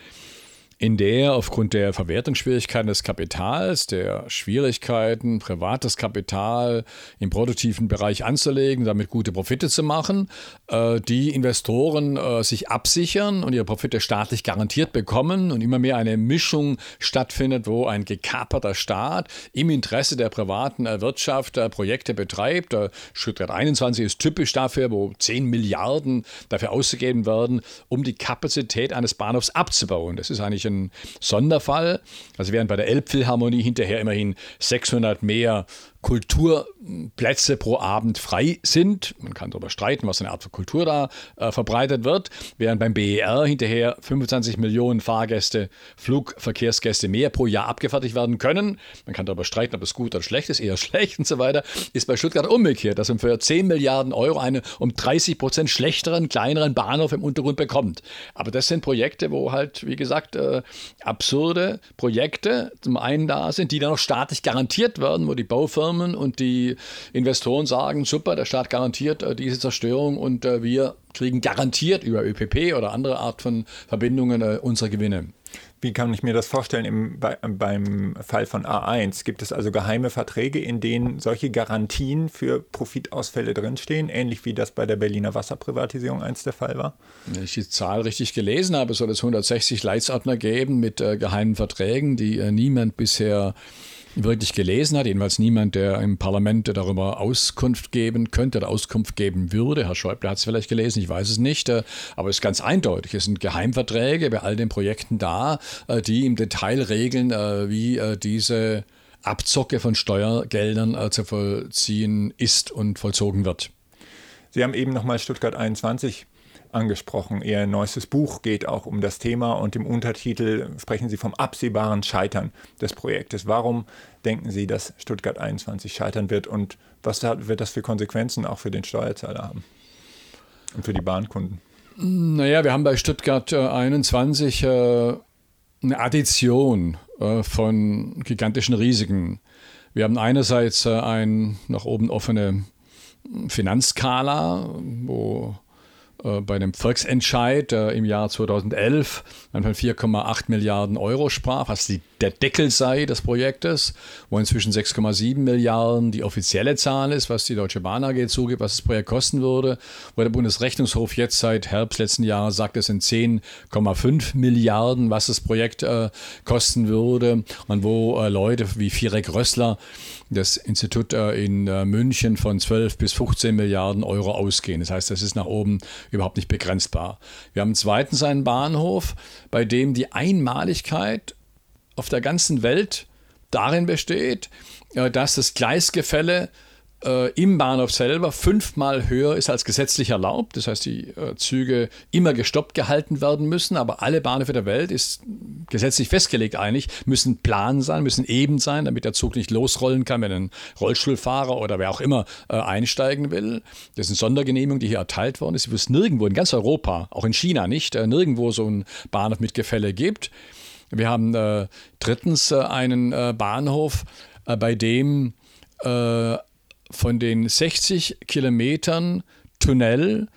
in der aufgrund der Verwertungsschwierigkeiten des Kapitals, der Schwierigkeiten, privates Kapital im produktiven Bereich anzulegen, damit gute Profite zu machen, äh, die Investoren äh, sich absichern und ihre Profite staatlich garantiert bekommen und immer mehr eine Mischung stattfindet, wo ein gekaperter Staat im Interesse der privaten äh, Wirtschaft Projekte betreibt. Stuttgart 21 ist typisch dafür, wo 10 Milliarden dafür ausgegeben werden, um die Kapazität eines Bahnhofs abzubauen. Das ist eigentlich ein Sonderfall. Also während bei der Elbphilharmonie hinterher immerhin 600 mehr Kulturplätze pro Abend frei sind. Man kann darüber streiten, was eine Art von Kultur da äh, verbreitet wird. Während beim BER hinterher 25 Millionen Fahrgäste, Flugverkehrsgäste mehr pro Jahr abgefertigt werden können. Man kann darüber streiten, ob es gut oder schlecht ist, eher schlecht und so weiter. Ist bei Stuttgart umgekehrt, dass man für 10 Milliarden Euro einen um 30 Prozent schlechteren, kleineren Bahnhof im Untergrund bekommt. Aber das sind Projekte, wo halt, wie gesagt, äh, absurde Projekte zum einen da sind, die dann noch staatlich garantiert werden, wo die Baufirmen Firmen und die Investoren sagen, super, der Staat garantiert äh, diese Zerstörung und äh, wir kriegen garantiert über ÖPP oder andere Art von Verbindungen äh, unsere Gewinne. Wie kann ich mir das vorstellen im, bei, beim Fall von A1? Gibt es also geheime Verträge, in denen solche Garantien für Profitausfälle drinstehen, ähnlich wie das bei der Berliner Wasserprivatisierung einst der Fall war? Wenn ich die Zahl richtig gelesen habe, soll es 160 Leitsordner geben mit äh, geheimen Verträgen, die äh, niemand bisher wirklich gelesen hat, jedenfalls niemand, der im Parlament darüber Auskunft geben könnte oder Auskunft geben würde. Herr Schäuble hat es vielleicht gelesen, ich weiß es nicht, äh, aber es ist ganz eindeutig. Es sind Geheimverträge bei all den Projekten da, äh, die im Detail regeln, äh, wie diese Abzocke von Steuergeldern zu vollziehen ist und vollzogen wird. Sie haben eben nochmal Stuttgart 21 angesprochen. Ihr neuestes Buch geht auch um das Thema und im Untertitel sprechen Sie vom absehbaren Scheitern des Projektes. Warum denken Sie, dass Stuttgart 21 scheitern wird und was wird das für Konsequenzen auch für den Steuerzahler haben und für die Bahnkunden? Naja, wir haben bei Stuttgart 21 äh, äh, eine Addition äh, von gigantischen Risiken. Wir haben einerseits äh, ein nach oben offene Finanzskala, wo bei dem Volksentscheid äh, im Jahr 2011 man von 4,8 Milliarden Euro sprach, was die, der Deckel sei des Projektes, wo inzwischen 6,7 Milliarden die offizielle Zahl ist, was die Deutsche Bahn AG zugibt, was das Projekt kosten würde, wo der Bundesrechnungshof jetzt seit Herbst letzten Jahres sagt, es sind 10,5 Milliarden, was das Projekt äh, kosten würde und wo äh, Leute wie Firek Rössler das Institut äh, in äh, München von 12 bis 15 Milliarden Euro ausgehen. Das heißt, das ist nach oben überhaupt nicht begrenzbar. Wir haben zweitens einen Bahnhof, bei dem die Einmaligkeit auf der ganzen Welt darin besteht, äh, dass das Gleisgefälle äh, im Bahnhof selber fünfmal höher ist als gesetzlich erlaubt. Das heißt, die äh, Züge immer gestoppt gehalten werden müssen, aber alle Bahnhöfe der Welt ist gesetzlich festgelegt eigentlich, müssen plan sein, müssen eben sein, damit der Zug nicht losrollen kann, wenn ein Rollstuhlfahrer oder wer auch immer äh, einsteigen will. Das ist eine Sondergenehmigung, die hier erteilt worden ist, die es nirgendwo in ganz Europa, auch in China nicht, äh, nirgendwo so ein Bahnhof mit Gefälle gibt. Wir haben äh, drittens äh, einen Bahnhof, bei dem von den 60 Kilometern Tunnel,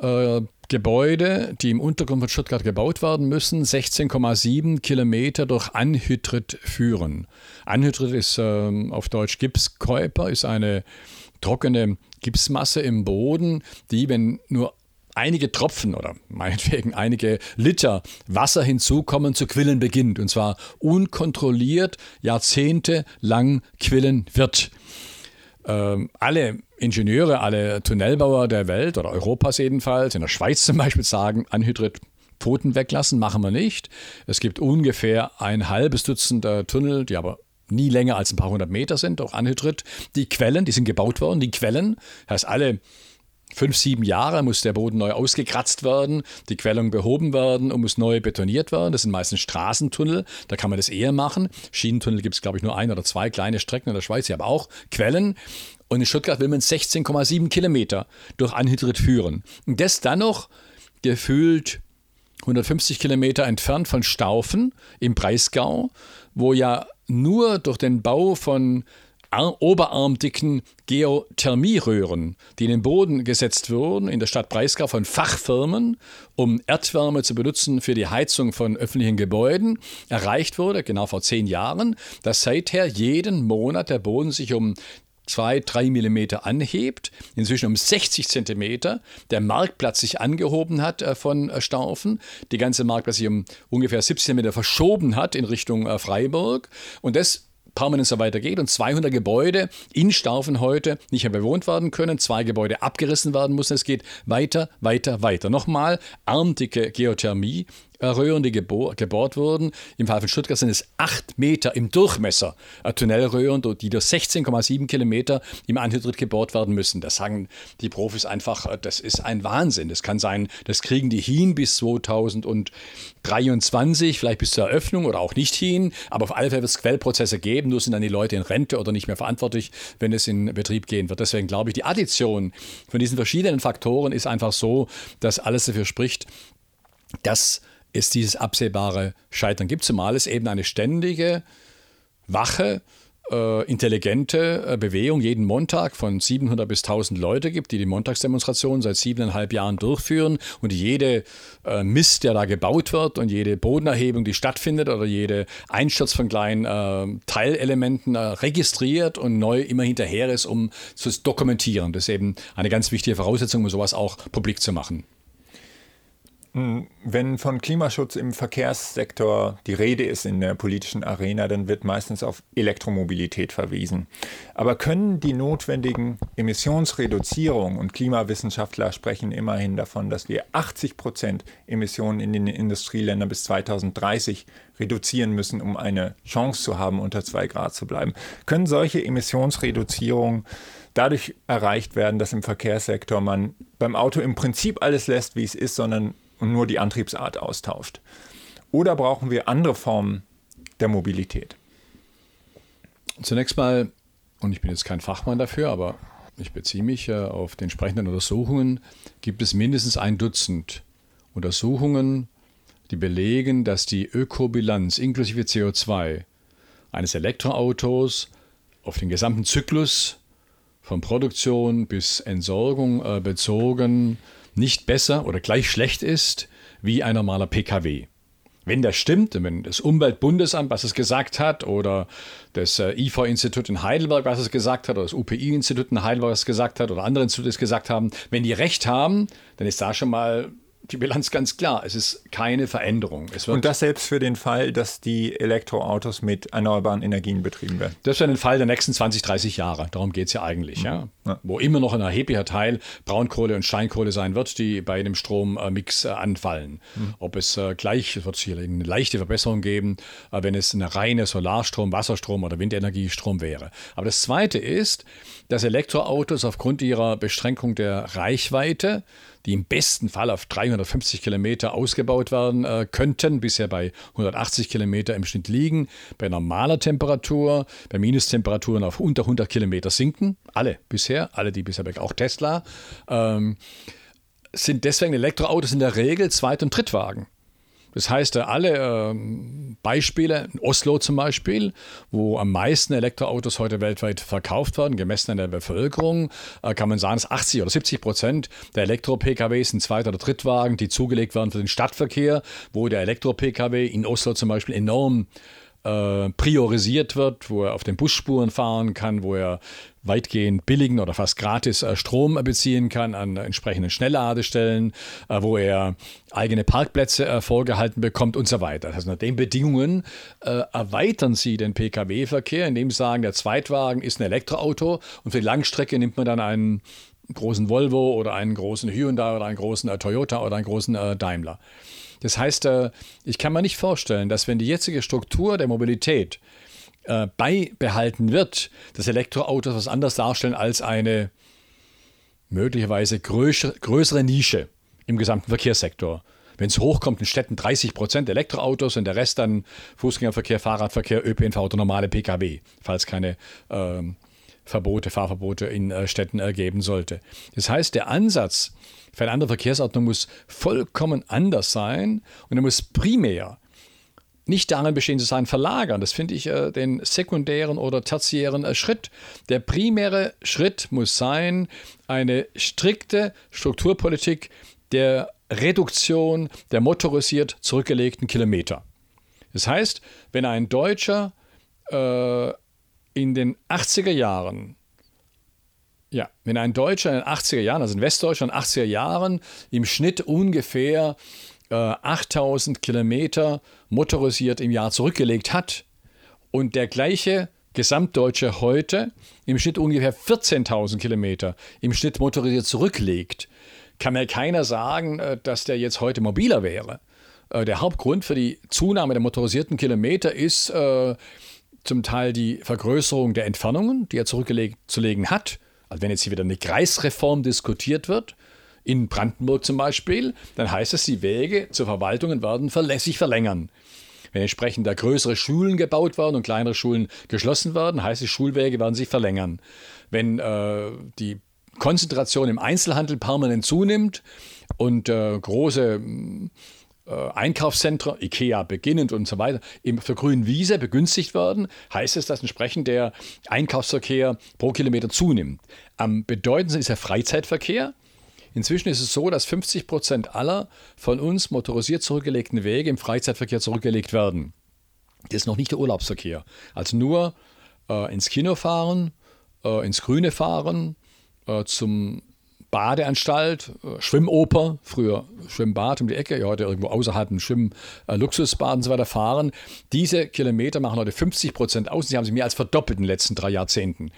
äh, Gebäude, die im Untergrund von Stuttgart gebaut werden müssen, 16,7 Kilometer durch Anhydrit führen. Anhydrit ist äh, auf Deutsch Gipskäuper, ist eine trockene Gipsmasse im Boden, die, wenn nur einige Tropfen oder meinetwegen einige Liter Wasser hinzukommen, zu quillen beginnt. Und zwar unkontrolliert jahrzehntelang quillen wird. Ähm, alle Ingenieure, alle Tunnelbauer der Welt oder Europas jedenfalls, in der Schweiz zum Beispiel, sagen, Anhydrit Pfoten weglassen, machen wir nicht. Es gibt ungefähr ein halbes Dutzend äh, Tunnel, die aber nie länger als ein paar hundert Meter sind, auch Anhydrit. Die Quellen, die sind gebaut worden, die Quellen, heißt alle fünf, sieben Jahre muss der Boden neu ausgekratzt werden, die Quellung behoben werden und muss neu betoniert werden. Das sind meistens Straßentunnel, da kann man das eher machen. Schienentunnel gibt es, glaube ich, nur ein oder zwei kleine Strecken in der Schweiz, die haben auch Quellen. Und in Stuttgart will man 16,7 Kilometer durch Anhydrit führen. Und das dann noch gefühlt 150 Kilometer entfernt von Staufen im Breisgau, wo ja nur durch den Bau von oberarmdicken Geothermieröhren, die in den Boden gesetzt wurden in der Stadt Breisgau von Fachfirmen, um Erdwärme zu benutzen für die Heizung von öffentlichen Gebäuden, erreicht wurde, genau vor zehn Jahren, dass seither jeden Monat der Boden sich um zwei, drei Millimeter anhebt, inzwischen um 60 Zentimeter, der Marktplatz sich angehoben hat äh, von äh, Staufen, die ganze Marktplatz sich um ungefähr 70 Zentimeter verschoben hat in Richtung äh, Freiburg. Und das permanent so weitergeht und 200 Gebäude in Staufen heute nicht mehr bewohnt werden können, zwei Gebäude abgerissen werden müssen. Es geht weiter, weiter, weiter. Nochmal, armdicke Geothermie, Röhren, die gebohrt wurden. Im Fall von Stuttgart sind es 8 Meter im Durchmesser Tunnelröhren, die durch 16,7 Kilometer im Anhydrit gebohrt werden müssen. Das sagen die Profis einfach, äh, das ist ein Wahnsinn. Das kann sein, das kriegen die hin bis 2023, vielleicht bis zur Eröffnung oder auch nicht hin. Aber auf alle Fälle wird es Quellprozesse geben, nur sind dann die Leute in Rente oder nicht mehr verantwortlich, wenn es in Betrieb gehen wird. Deswegen glaube ich, die Addition von diesen verschiedenen Faktoren ist einfach so, dass alles dafür spricht, dass es dieses absehbare Scheitern gibt, zumal es eben eine ständige, wache, äh, intelligente äh, Bewegung jeden Montag von 700 bis 1000 Leute gibt, die die Montagsdemonstrationen seit siebeneinhalb Jahren durchführen und jede äh, Mist, der da gebaut wird und jede Bodenerhebung, die stattfindet oder jede Einsturz von kleinen äh, Teilelementen äh, registriert und neu immer hinterher ist, um zu dokumentieren. Das ist eben eine ganz wichtige Voraussetzung, um sowas auch publik zu machen. Hm, wenn von Klimaschutz im Verkehrssektor die Rede ist in der politischen Arena, dann wird meistens auf Elektromobilität verwiesen. Aber können die notwendigen Emissionsreduzierungen und Klimawissenschaftler sprechen immerhin davon, dass wir 80 Prozent Emissionen in den Industrieländern bis 2030 reduzieren müssen, um eine Chance zu haben, unter zwei Grad zu bleiben. Können solche Emissionsreduzierungen dadurch erreicht werden, dass im Verkehrssektor man beim Auto im Prinzip alles lässt, wie es ist, sondern und nur die Antriebsart austauscht? Oder brauchen wir andere Formen der Mobilität? Zunächst mal, und ich bin jetzt kein Fachmann dafür, aber ich beziehe mich auf die entsprechenden Untersuchungen, gibt es mindestens ein Dutzend Untersuchungen, die belegen, dass die Ökobilanz inklusive CO2 eines Elektroautos auf den gesamten Zyklus von Produktion bis Entsorgung äh, bezogen nicht besser oder gleich schlecht ist wie ein normaler Pkw. Wenn das stimmt, wenn das Umweltbundesamt, was es gesagt hat, oder das äh, IFA-Institut in Heidelberg, was es gesagt hat, oder das UPI-Institut in Heidelberg, was es gesagt hat, oder andere Institute es gesagt haben, wenn die recht haben, dann ist da schon mal die Bilanz ganz klar. Es ist keine Veränderung. Und das selbst für den Fall, dass die Elektroautos mit erneuerbaren Energien betrieben werden. Das ist für den Fall der nächsten 20, 30 Jahre. Darum geht es ja eigentlich. Mhm. Ja? ja? Wo immer noch ein erheblicher Teil Braunkohle und Steinkohle sein wird, die bei dem Strommix äh, anfallen. Mhm. Ob es äh, gleich, es wird hier eine leichte Verbesserung geben, äh, wenn es eine reine Solarstrom, Wasserstrom oder Windenergiestrom wäre. Aber das Zweite ist, dass Elektroautos aufgrund ihrer Beschränkung der Reichweite die im besten Fall auf 350 Kilometer ausgebaut werden äh, könnten, bisher bei 180 Kilometer im Schnitt liegen, bei normaler Temperatur, bei Minustemperaturen auf unter 100 Kilometer sinken. Alle bisher, alle, die bisher weg, auch Tesla. Ähm, sind deswegen Elektroautos in der Regel Zweit- und Drittwagen. Das heißt, alle ähm, Beispiele, in Oslo zum Beispiel, wo am meisten Elektroautos heute weltweit verkauft werden, gemessen an der Bevölkerung, äh, kann man sagen, dass 80 oder 70 Prozent der Elektro-PKWs sind Zweit- oder Drittwagen, die zugelegt werden für den Stadtverkehr, wo der Elektro-PKW in Oslo zum Beispiel enorm äh, priorisiert wird, wo er auf den Busspuren fahren kann, wo er weitgehend billigen oder fast gratis äh, Strom beziehen kann an entsprechenden Schnellladestellen, äh, wo er eigene Parkplätze äh, vorgehalten bekommt und so weiter. Das heißt, unter den Bedingungen äh, erweitern sie den Pkw-Verkehr, indem sie sagen, der Zweitwagen ist ein Elektroauto und für die Langstrecke nimmt man dann einen großen Volvo oder einen großen Hyundai oder einen großen äh, Toyota oder einen großen äh, Daimler. Das heißt, ich kann mir nicht vorstellen, dass wenn die jetzige Struktur der Mobilität äh, beibehalten wird, dass Elektroautos was anderes darstellen als eine möglicherweise größere, Nische im gesamten Verkehrssektor. Wenn es hochkommt in Städten 30 Prozent Elektroautos und der Rest dann Fußgängerverkehr, Fahrradverkehr, ÖPNV oder normale Pkw, falls keine äh, Verbote, Fahrverbote in äh, Städten ergeben sollte. Das heißt, der Ansatz für eine andere Verkehrsordnung muss vollkommen anders sein und er muss primär nicht darin bestehen zu sein, verlagern. Das finde ich äh, den sekundären oder tertiären äh, Schritt. Der primäre Schritt muss sein, eine strikte Strukturpolitik der Reduktion der motorisiert zurückgelegten Kilometer. Das heißt, wenn ein Deutscher äh, in den 80er Jahren ja, wenn ein Deutscher in den 80er Jahren, also in Westdeutschland in den 80er Jahren, im Schnitt ungefähr äh, 8000 Kilometer motorisiert im Jahr zurückgelegt hat und der gleiche Gesamtdeutsche heute im Schnitt ungefähr 14.000 Kilometer im Schnitt motorisiert zurücklegt, kann mir keiner sagen, äh, dass der jetzt heute mobiler wäre. Äh, der Hauptgrund für die Zunahme der motorisierten Kilometer ist äh, zum Teil die Vergrößerung der Entfernungen, die er zurückzulegen hat. Also wenn jetzt hier wieder eine Kreisreform diskutiert wird, in Brandenburg zum Beispiel, dann heißt es, die Wege zur Verwaltungen werden verlässlich verlängern. Wenn entsprechend da größere Schulen gebaut werden und kleinere Schulen geschlossen werden, heißt es, Schulwege werden sich verlängern. Wenn äh, die Konzentration im Einzelhandel permanent zunimmt und äh, große Einkaufszentren, Ikea beginnend und so weiter, eben für grünen Wiese begünstigt werden, heißt es, dass entsprechend der Einkaufsverkehr pro Kilometer zunimmt. Am bedeutendsten ist der Freizeitverkehr. Inzwischen ist es so, dass 50 Prozent aller von uns motorisiert zurückgelegten Wege im Freizeitverkehr zurückgelegt werden. Das ist noch nicht der Urlaubsverkehr. Also nur äh, ins Kino fahren, äh, ins Grüne fahren, äh, zum Badeanstalt, äh, Schwimmoper, früher Schwimmbad um die Ecke, ja, heute irgendwo außerhalb ein Schwimm, äh, und so weiter fahren. Diese Kilometer machen heute 50 Prozent aus sie haben sich mehr als verdoppelt in den letzten drei Jahrzehnten.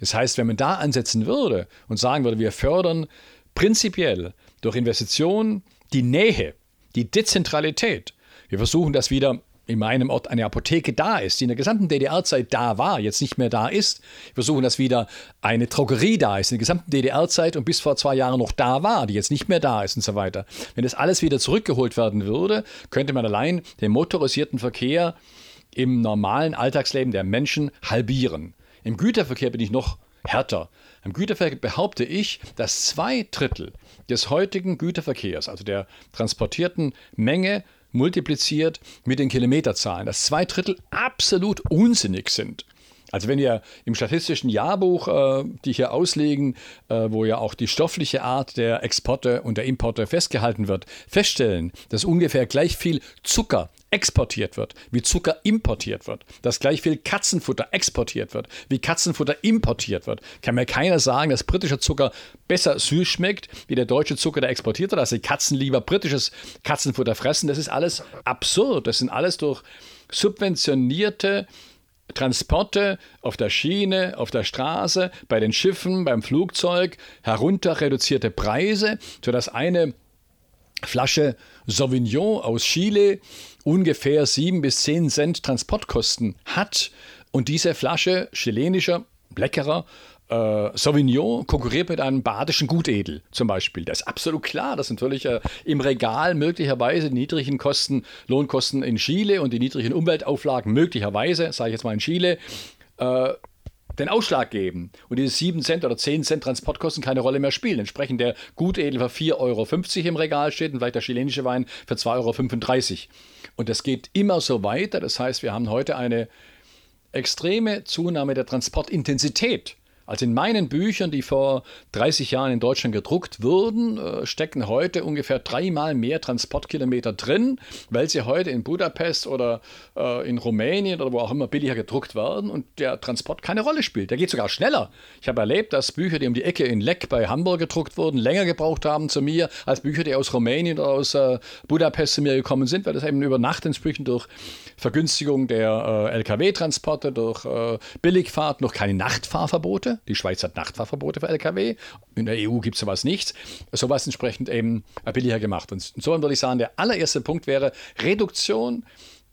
Das heißt, wenn man da ansetzen würde und sagen würde, wir fördern prinzipiell durch Investitionen die Nähe, die Dezentralität. Wir versuchen das wieder in meinem Ort eine Apotheke da ist, die in der gesamten DDR-Zeit da war, jetzt nicht mehr da ist. Wir versuchen, dass wieder eine Drogerie da ist, in der gesamten DDR-Zeit und bis vor zwei Jahren noch da war, die jetzt nicht mehr da ist und so weiter. Wenn das alles wieder zurückgeholt werden würde, könnte man allein den motorisierten Verkehr im normalen Alltagsleben der Menschen halbieren. Im Güterverkehr bin ich noch härter. Im Güterverkehr behaupte ich, dass zwei Drittel des heutigen Güterverkehrs, also der transportierten Menge, multipliziert mit den Kilometerzahlen, dass zwei Drittel absolut unsinnig sind. Also wenn wir im statistischen Jahrbuch, äh, die hier auslegen, äh, wo ja auch die stoffliche Art der Exporte und der Importe festgehalten wird, feststellen, dass ungefähr gleich viel Zucker exportiert wird, wie Zucker importiert wird, dass gleich viel Katzenfutter exportiert wird, wie Katzenfutter importiert wird, kann mir keiner sagen, dass britischer Zucker besser süß schmeckt, wie der deutsche Zucker, der exportiert wird, dass die Katzen lieber britisches Katzenfutter fressen. Das ist alles absurd. Das sind alles durch subventionierte Transporte auf der Schiene, auf der Straße, bei den Schiffen, beim Flugzeug, herunter reduzierte Preise, sodass eine Flasche Sauvignon aus Chile ungefähr 7 bis 10 Cent Transportkosten hat und diese Flasche chilenischer, leckerer äh, Sauvignon konkurriert mit einem badischen Gutedel zum Beispiel. Das ist absolut klar, dass natürlich äh, im Regal möglicherweise die niedrigen Kosten, Lohnkosten in Chile und die niedrigen Umweltauflagen möglicherweise, sage ich jetzt mal in Chile, äh, den Ausschlag geben und diese 7 Cent oder 10 Cent Transportkosten keine Rolle mehr spielen. Entsprechend der Gutedel für 4,50 Euro im Regal steht und vielleicht der chilenische Wein für 2,35 Euro. Und das geht immer so weiter. Das heißt, wir haben heute eine extreme Zunahme der Transportintensität Also in meinen Büchern, die vor 30 Jahren in Deutschland gedruckt wurden, äh, stecken heute ungefähr dreimal mehr Transportkilometer drin, weil sie heute in Budapest oder äh, in Rumänien oder wo auch immer billiger gedruckt werden und der Transport keine Rolle spielt. Der geht sogar schneller. Ich habe erlebt, dass Bücher, die um die Ecke in Leck bei Hamburg gedruckt wurden, länger gebraucht haben zu mir, als Bücher, die aus Rumänien oder aus äh, Budapest zu mir gekommen sind, weil das eben über Nacht inzwischen durch Vergünstigung der äh, Lkw-Transporte, durch äh, Billigfahrt, noch keine Nachtfahrverbote. Die Schweiz hat Nachtfahrverbote für Lkw. In der EU gibt es sowas nicht. Sowas entsprechend eben äh, billiger gemacht. Und insofern würde ich sagen, der allererste Punkt wäre Reduktion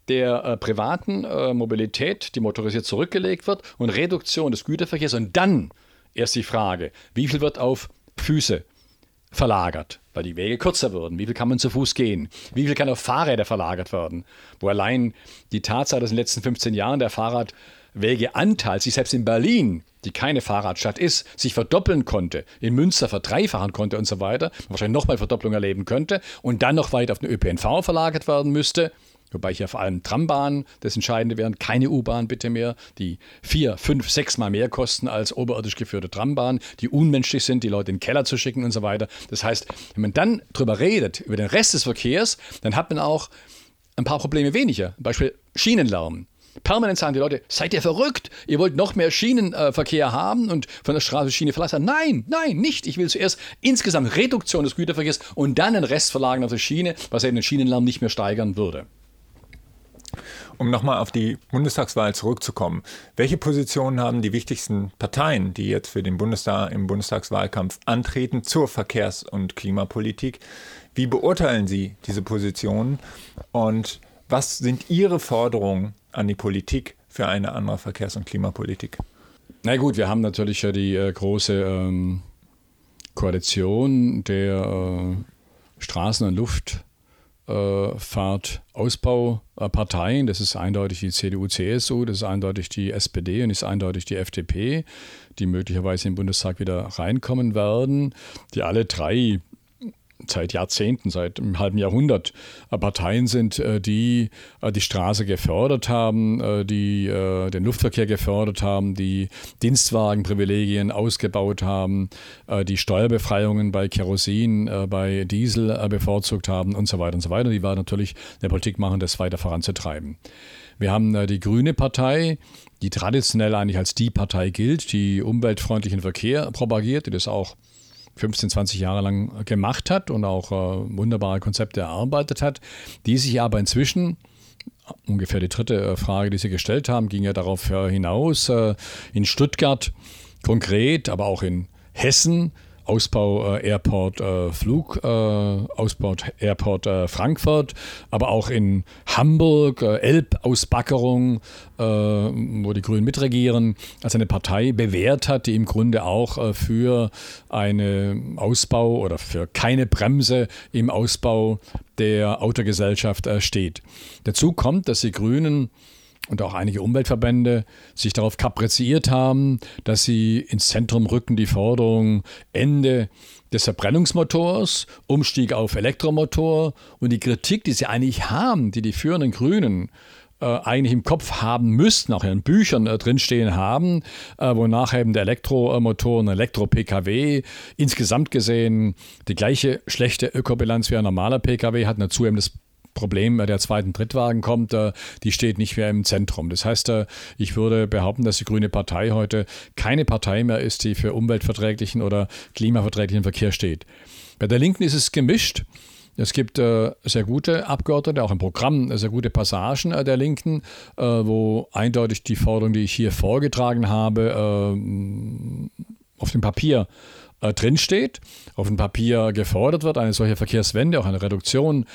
der äh, privaten äh, Mobilität, die motorisiert zurückgelegt wird, und Reduktion des Güterverkehrs. Und dann erst die Frage, wie viel wird auf Füße verlagert, weil die Wege kürzer würden. Wie viel kann man zu Fuß gehen? Wie viel kann auf Fahrräder verlagert werden? Wo allein die Tatsache, dass in den letzten 15 Jahren der Fahrradwegeanteil sich selbst in Berlin, die keine Fahrradstadt ist, sich verdoppeln konnte, in Münster verdreifachen konnte und so weiter, wahrscheinlich nochmal Verdopplung erleben könnte und dann noch weit auf den ÖPNV verlagert werden müsste, Wobei hier vor allem Trambahnen das Entscheidende wären, keine U-Bahn bitte mehr, die vier, fünf, sechs Mal mehr kosten als oberirdisch geführte Trambahnen, die unmenschlich sind, die Leute in den Keller zu schicken und so weiter. Das heißt, wenn man dann drüber redet, über den Rest des Verkehrs, dann hat man auch ein paar Probleme weniger. Beispiel Schienenlärm. Permanent sagen die Leute, seid ihr verrückt? Ihr wollt noch mehr Schienenverkehr haben und von der Straße Schiene verlassen? Nein, nein, nicht. Ich will zuerst insgesamt Reduktion des Güterverkehrs und dann den Rest verlagern auf die Schiene, was eben den Schienenlärm nicht mehr steigern würde. Um nochmal auf die Bundestagswahl zurückzukommen. Welche Positionen haben die wichtigsten Parteien, die jetzt für den Bundestag im Bundestagswahlkampf antreten, zur Verkehrs- und Klimapolitik? Wie beurteilen Sie diese Positionen und was sind Ihre Forderungen an die Politik für eine andere Verkehrs- und Klimapolitik? Na gut, wir haben natürlich ja die äh, große ähm, Koalition der äh, Straßen- und Luft- äh, Fahrtausbauparteien. Das ist eindeutig die CDU, CSU, das ist eindeutig die SPD und ist eindeutig die FDP, die möglicherweise im Bundestag wieder reinkommen werden, die alle drei seit Jahrzehnten, seit einem halben Jahrhundert äh, Parteien sind, äh, die äh, die Straße gefördert haben, die den Luftverkehr gefördert haben, die Dienstwagenprivilegien ausgebaut haben, die Steuerbefreiungen bei Kerosin, bei Diesel bevorzugt haben und so weiter und so weiter. Die werden natürlich eine Politik machen, das weiter voranzutreiben. Wir haben die Grüne Partei, die traditionell eigentlich als die Partei gilt, die umweltfreundlichen Verkehr propagiert, die das auch 15, 20 Jahre lang gemacht hat und auch äh, wunderbare Konzepte erarbeitet hat, die sich aber inzwischen ungefähr die dritte äh, Frage, die Sie gestellt haben, ging ja darauf äh, hinaus, in Stuttgart konkret, aber auch in Hessen Ausbau äh, Airport äh, Flug, äh, Ausbau Airport äh, Frankfurt, aber auch in Hamburg, äh, Elbausbackerung, äh, wo die Grünen mitregieren, als eine Partei bewährt hat, die im Grunde auch für einen Ausbau oder für keine Bremse im Ausbau der Autogesellschaft steht. Dazu kommt, dass die Grünen und auch einige Umweltverbände sich darauf kapriziert haben, dass sie ins Zentrum rücken die Forderung Ende des Verbrennungsmotors, Umstieg auf Elektromotor und die Kritik, die sie eigentlich haben, die die führenden Grünen äh, eigentlich im Kopf haben müssten, auch in Büchern äh, drinstehen haben, äh, wonach eben der Elektromotor und Elektro-Pkw insgesamt gesehen die gleiche schlechte Ökobilanz wie ein normaler Pkw hat, dazu eben das Problem der zweiten Drittwagen kommt, äh, die steht nicht mehr im Zentrum. Das heißt, äh, ich würde behaupten, dass die Grüne Partei heute keine Partei mehr ist, die für umweltverträglichen oder klimaverträglichen Verkehr steht. Bei der Linken ist es gemischt. Es gibt äh, sehr gute Abgeordnete, auch im Programm sehr gute Passagen äh, der Linken, äh, wo eindeutig die Forderung, die ich hier vorgetragen habe, auf dem Papier äh, drinsteht, auf dem Papier gefordert wird, eine solche Verkehrswende, auch eine Reduktion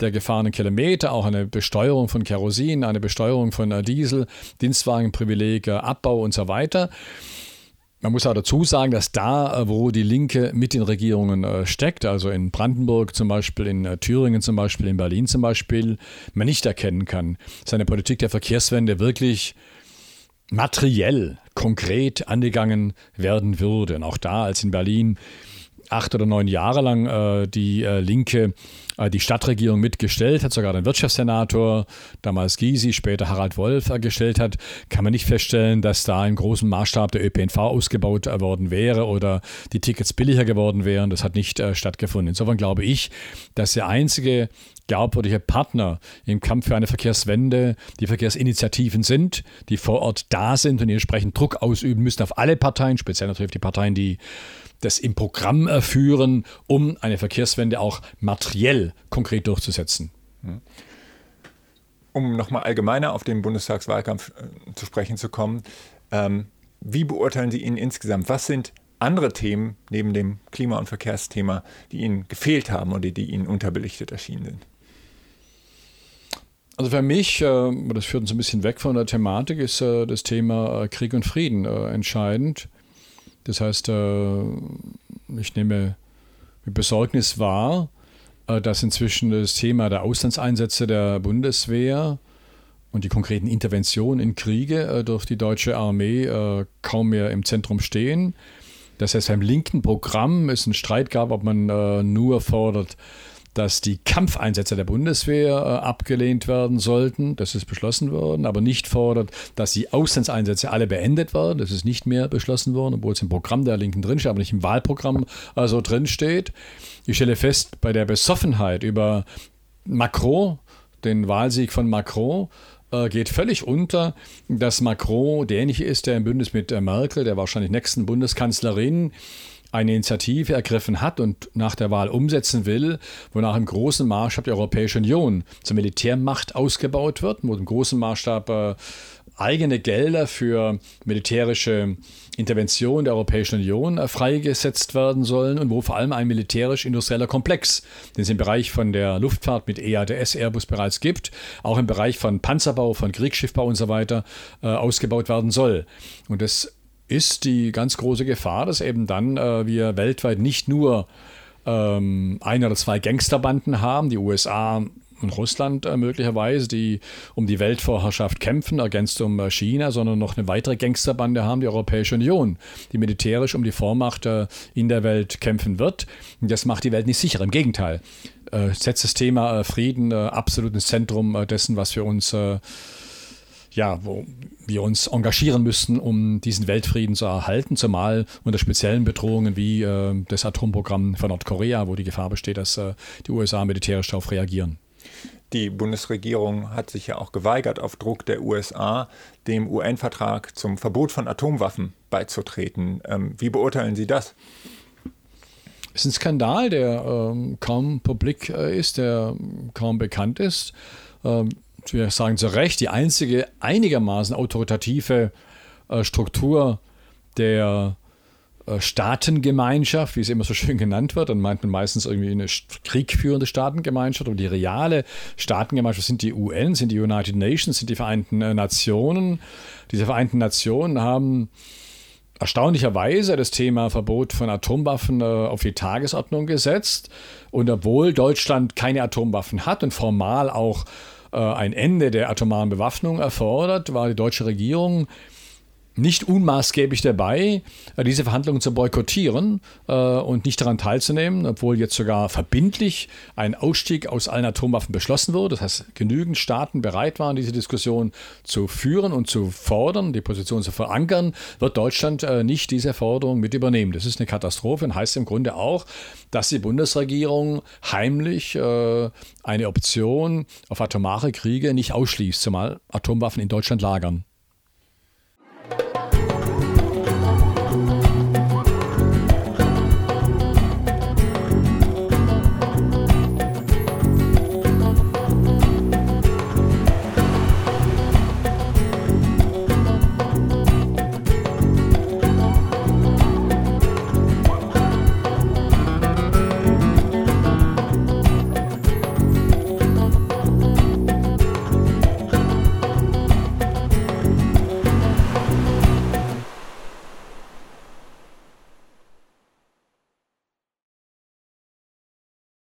der gefahrenen Kilometer, auch eine Besteuerung von Kerosin, eine Besteuerung von äh, Diesel, Dienstwagenprivileg, Abbau und so weiter. Man muss auch dazu sagen, dass da, äh, wo die Linke mit den Regierungen äh, steckt, also in Brandenburg zum Beispiel, in Thüringen zum Beispiel, in Berlin zum Beispiel, man nicht erkennen kann, dass eine Politik der Verkehrswende wirklich materiell, konkret angegangen werden würde. Und auch da, als in Berlin acht oder neun Jahre lang äh, die äh, Linke die Stadtregierung mitgestellt hat, sogar den Wirtschaftssenator, damals Gysi, später Harald Wolf äh, gestellt hat, kann man nicht feststellen, dass da im großen Maßstab der ÖPNV ausgebaut äh, worden wäre oder die Tickets billiger geworden wären. Das hat nicht äh, stattgefunden. Insofern glaube ich, dass der einzige glaubwürdige Partner im Kampf für eine Verkehrswende die Verkehrsinitiativen sind, die vor Ort da sind und entsprechend Druck ausüben müssen auf alle Parteien, speziell natürlich auf die Parteien, die das im Programm führen, um eine Verkehrswende auch materiell konkret durchzusetzen. Um nochmal allgemeiner auf den Bundestagswahlkampf äh, zu sprechen zu kommen, ähm, wie beurteilen Sie ihn insgesamt? Was sind andere Themen neben dem Klima- und Verkehrsthema, die Ihnen gefehlt haben oder die Ihnen unterbelichtet erschienen sind? Also für mich, äh, das führt uns ein bisschen weg von der Thematik, ist äh, das Thema Krieg und Frieden entscheidend. Das heißt, ich nehme mit Besorgnis wahr, dass inzwischen das Thema der Auslandseinsätze der Bundeswehr und die konkreten Interventionen in Kriege äh, durch die deutsche Armee kaum mehr im Zentrum stehen. Das heißt, beim linken Programm es einen Streit gab, ob man nur fordert, dass die Kampfeinsätze der Bundeswehr äh, abgelehnt werden sollten. Das ist beschlossen worden, aber nicht fordert, dass die Auslandseinsätze alle beendet werden. Das ist nicht mehr beschlossen worden, obwohl es im Programm der Linken drinsteht, aber nicht im Wahlprogramm so drinsteht. Ich stelle fest, bei der Besoffenheit über Macron, den Wahlsieg von Macron, äh, geht völlig unter, dass Macron derjenige ist, der im Bündnis mit äh, Merkel, der wahrscheinlich nächsten Bundeskanzlerin, eine Initiative ergriffen hat und nach der Wahl umsetzen will, wonach im großen Maßstab die Europäische Union zur Militärmacht ausgebaut wird, wo im großen Maßstab äh, eigene Gelder für militärische Intervention der Europäischen Union äh, freigesetzt werden sollen und wo vor allem ein militärisch-industrieller Komplex, den es im Bereich von der Luftfahrt mit EADS Airbus bereits gibt, auch im Bereich von Panzerbau, von Kriegsschiffbau und so weiter äh, ausgebaut werden soll. Und das ist die ganz große Gefahr, dass eben dann äh, wir weltweit nicht nur ähm, ein oder zwei Gangsterbanden haben, die USA und Russland äh, möglicherweise, die um die Weltvorherrschaft kämpfen, ergänzt um äh, China, sondern noch eine weitere Gangsterbande haben, die Europäische Union, die militärisch um die Vormacht äh, in der Welt kämpfen wird. Und das macht die Welt nicht sicher. Im Gegenteil, äh, setzt das Thema äh, Frieden äh, absolut ins Zentrum dessen, was wir uns ja, wo wir uns engagieren müssten, um diesen Weltfrieden zu erhalten, zumal unter speziellen Bedrohungen wie äh, das Atomprogramm von Nordkorea, wo die Gefahr besteht, dass äh, die USA militärisch darauf reagieren. Die Bundesregierung hat sich ja auch geweigert, auf Druck der USA dem UN-Vertrag zum Verbot von Atomwaffen beizutreten. Ähm, wie beurteilen Sie das? Es ist ein Skandal, der ähm, kaum publik äh, ist, der kaum bekannt ist. Ähm, wir sagen zu Recht, die einzige einigermaßen autoritative äh, Struktur der äh, Staatengemeinschaft, wie es immer so schön genannt wird, dann meint man meistens irgendwie eine kriegführende Staatengemeinschaft, aber die reale Staatengemeinschaft sind die UN, sind die United Nations, sind die Vereinten äh, Nationen. Diese Vereinten Nationen haben erstaunlicherweise das Thema Verbot von Atomwaffen auf die Tagesordnung gesetzt. Und obwohl Deutschland keine Atomwaffen hat und formal auch ein Ende der atomaren Bewaffnung erfordert, war die deutsche Regierung nicht unmaßgeblich dabei, äh, diese Verhandlungen zu boykottieren äh, und nicht daran teilzunehmen, obwohl jetzt sogar verbindlich ein Ausstieg aus allen Atomwaffen beschlossen wurde. Das heißt, genügend Staaten bereit waren, diese Diskussion zu führen und zu fordern, die Position zu verankern, wird Deutschland äh, nicht diese Forderung mit übernehmen. Das ist eine Katastrophe und heißt im Grunde auch, dass die Bundesregierung heimlich eine Option auf atomare Kriege nicht ausschließt, zumal Atomwaffen in Deutschland lagern.